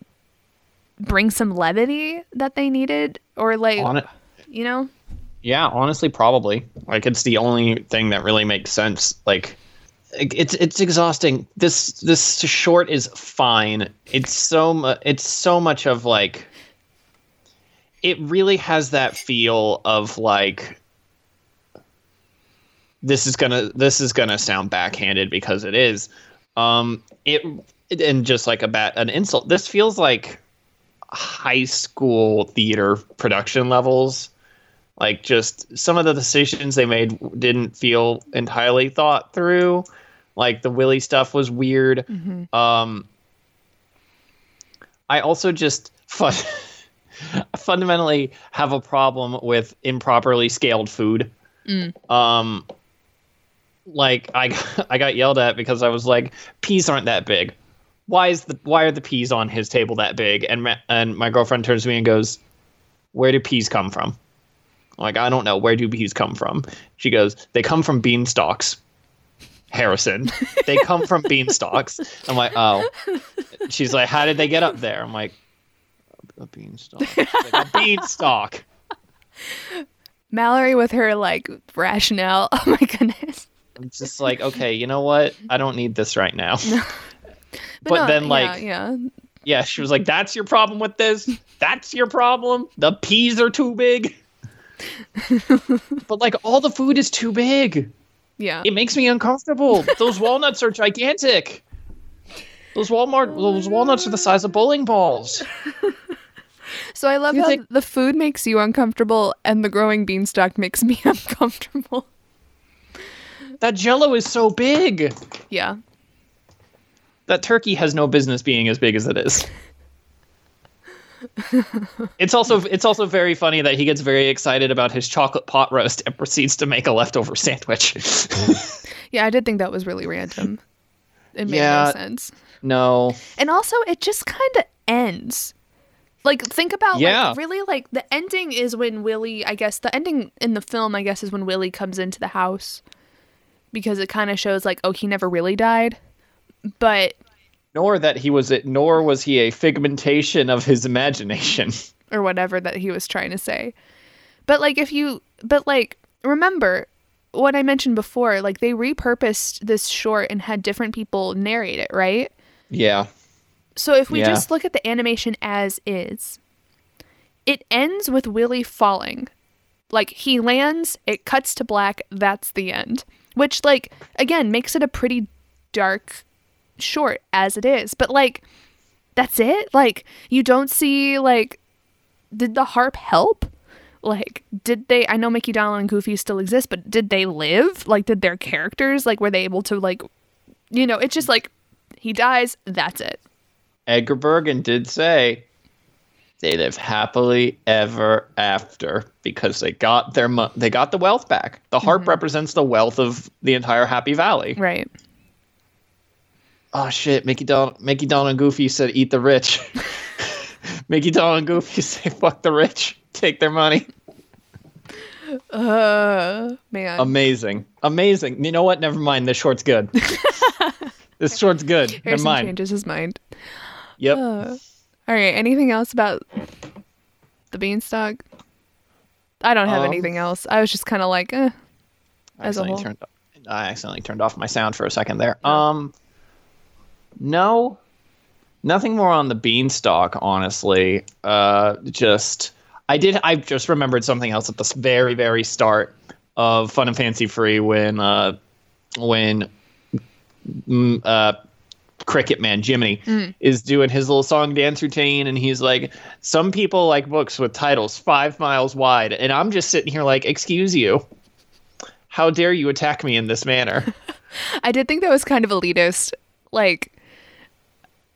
bring some levity that they needed or like you know? Yeah, honestly, probably. Like it's the only thing that really makes sense. Like it's it's exhausting. This this short is fine. It's so mu- it's so much of like it really has that feel of like this is gonna this is gonna sound backhanded because it is. Um, it, and just like a bat an insult. This feels like high school theater production levels. Like just some of the decisions they made didn't feel entirely thought through. Like the Willie stuff was weird. Um i also just fun- (laughs) fundamentally have a problem with improperly scaled food. Mm. um like i (laughs) i got yelled at because i was like peas aren't that big. Why is the why are the peas on his table that big? And ma- and my girlfriend turns to me and goes where do peas come from? I'm like i don't know. Where do peas come from? She goes they come from bean stalks harrison. They come from bean stalks. I'm like oh. She's like how did they get up there? I'm like a beanstalk like, a (laughs) beanstalk Mallory with her like rationale. (laughs) Oh my goodness. I'm just like, okay, you know what? I don't need this right now. (laughs) (laughs) but no, then, yeah, like, yeah, yeah, she was like, "That's your problem with this. That's your problem. The peas are too big." (laughs) but like, all the food is too big. yeah. It makes me uncomfortable. Those walnuts are gigantic. Those Walmart, oh, those walnuts are the size of bowling balls. So I love You how think- the food makes you uncomfortable and the growing beanstalk makes me uncomfortable. That Jello is so big. Yeah. That turkey has no business being as big as it is. it's also it's also very funny that he gets very excited about his chocolate pot roast and proceeds to make a leftover sandwich. (laughs) Yeah, I did think that was really random. It made Yeah. no sense. no. And also, it just kind of ends. Like, think about, Yeah. like, really, like, the ending is when Willie, I guess, the ending in the film, I guess, is when Willie comes into the house. Because it kind of shows, like, oh, he never really died. But, Nor that he was it nor was he a figmentation of his imagination. (laughs) or whatever that he was trying to say. But, like, if you, but, like, remember what I mentioned before, like, they repurposed this short and had different people narrate it, right? Yeah. So if we Yeah. just look at the animation as is, it ends with Willie falling. Like he lands, it cuts to black, that's the end. Which like again makes it a pretty dark short as it is. But like that's it? Like you don't see like did the harp help? Like did they I know Mickey Donald and Goofy still exist, but did they live? Like did their characters like were they able to like you know, it's just like he dies, that's it. Edgar Bergen did say they live happily ever after because they got their mo- they got the wealth back. The harp represents the wealth of the entire Happy Valley. Right. Oh shit, Mickey Don Mickey Don and Goofy said eat the rich. (laughs) Mickey Don and Goofy (laughs) say fuck the rich. Take their money. Uh, man. Amazing. Amazing. You know what? Never mind. This short's good. (laughs) this short's good. Never Harrison mind. changes his mind. Yep. Uh, all right. Anything else about the beanstalk? I don't have Um, anything else. I was just kind of like, eh, as a whole. turned I accidentally turned off my sound for a second there. Um no nothing more on the beanstalk honestly. Uh just I did I just remembered something else at the very very start of Fun and Fancy Free when uh when mm, uh Cricket Man Jiminy Mm. is doing his little song dance routine and he's like some people like books with titles 5 miles wide and I'm just sitting here like excuse you how dare you attack me in this manner? (laughs) I did think that was kind of elitist, like,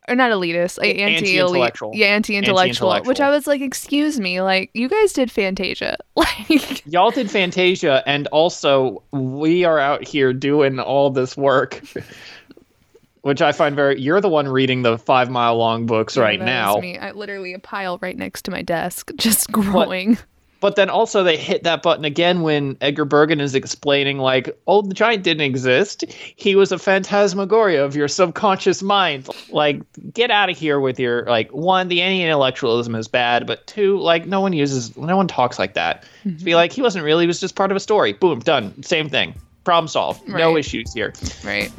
or not elitist, like anti Anti-intellectual. Yeah, anti-intellectual. Which Anti-intellectual. I was like, excuse me, like you guys did Fantasia. (laughs) Like, Y'all did Fantasia, and also we are out here doing all this work, (laughs) which I find very. You're the one reading the five mile long books right that now. me. I literally a pile right next to my desk, (laughs) just growing. But then also they hit that button again when Edgar Bergen is explaining like, oh, the giant didn't exist. He was a phantasmagoria of your subconscious mind. Like, get out of here with your like one, the anti-intellectualism is bad, but two, like no one uses no one talks like that. To be mm-hmm. like, he wasn't really, he was just part of a story. Boom, done. Same thing. Problem solved. No issues here. Right.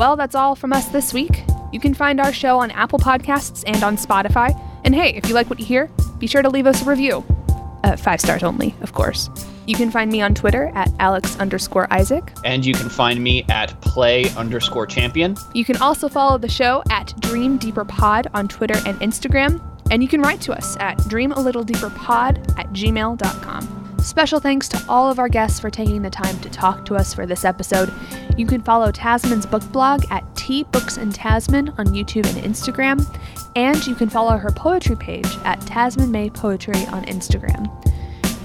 Well, that's all from us this week. You can find our show on Apple Podcasts and on Spotify. And hey, if you like what you hear, be sure to leave us a review. Uh, five stars only, of course. You can find me on Twitter at Alex underscore Isaak. And you can find me at play underscore champion. You can also follow the show at Dream Deeper Pod on Twitter and Instagram. And you can write to us at dreamalittledeeperpod at gmail.com. Special thanks to all of our guests for taking the time to talk to us for this episode. You can follow Tasman's book blog at T Books and Tasman on YouTube and Instagram. And you can follow her poetry page at Tasman May Poetry on Instagram.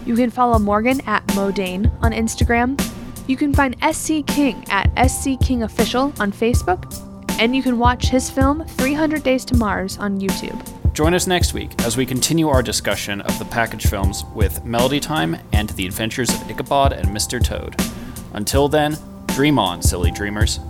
You can follow Morgan at Modane on Instagram. You can find SC King at SC King Official on Facebook. And you can watch his film 300 Days to Mars on YouTube. Join us next week as we continue our discussion of the package films with Melody Time and The Adventures of Ichabod and Mr. Toad. Until then, dream on, silly dreamers.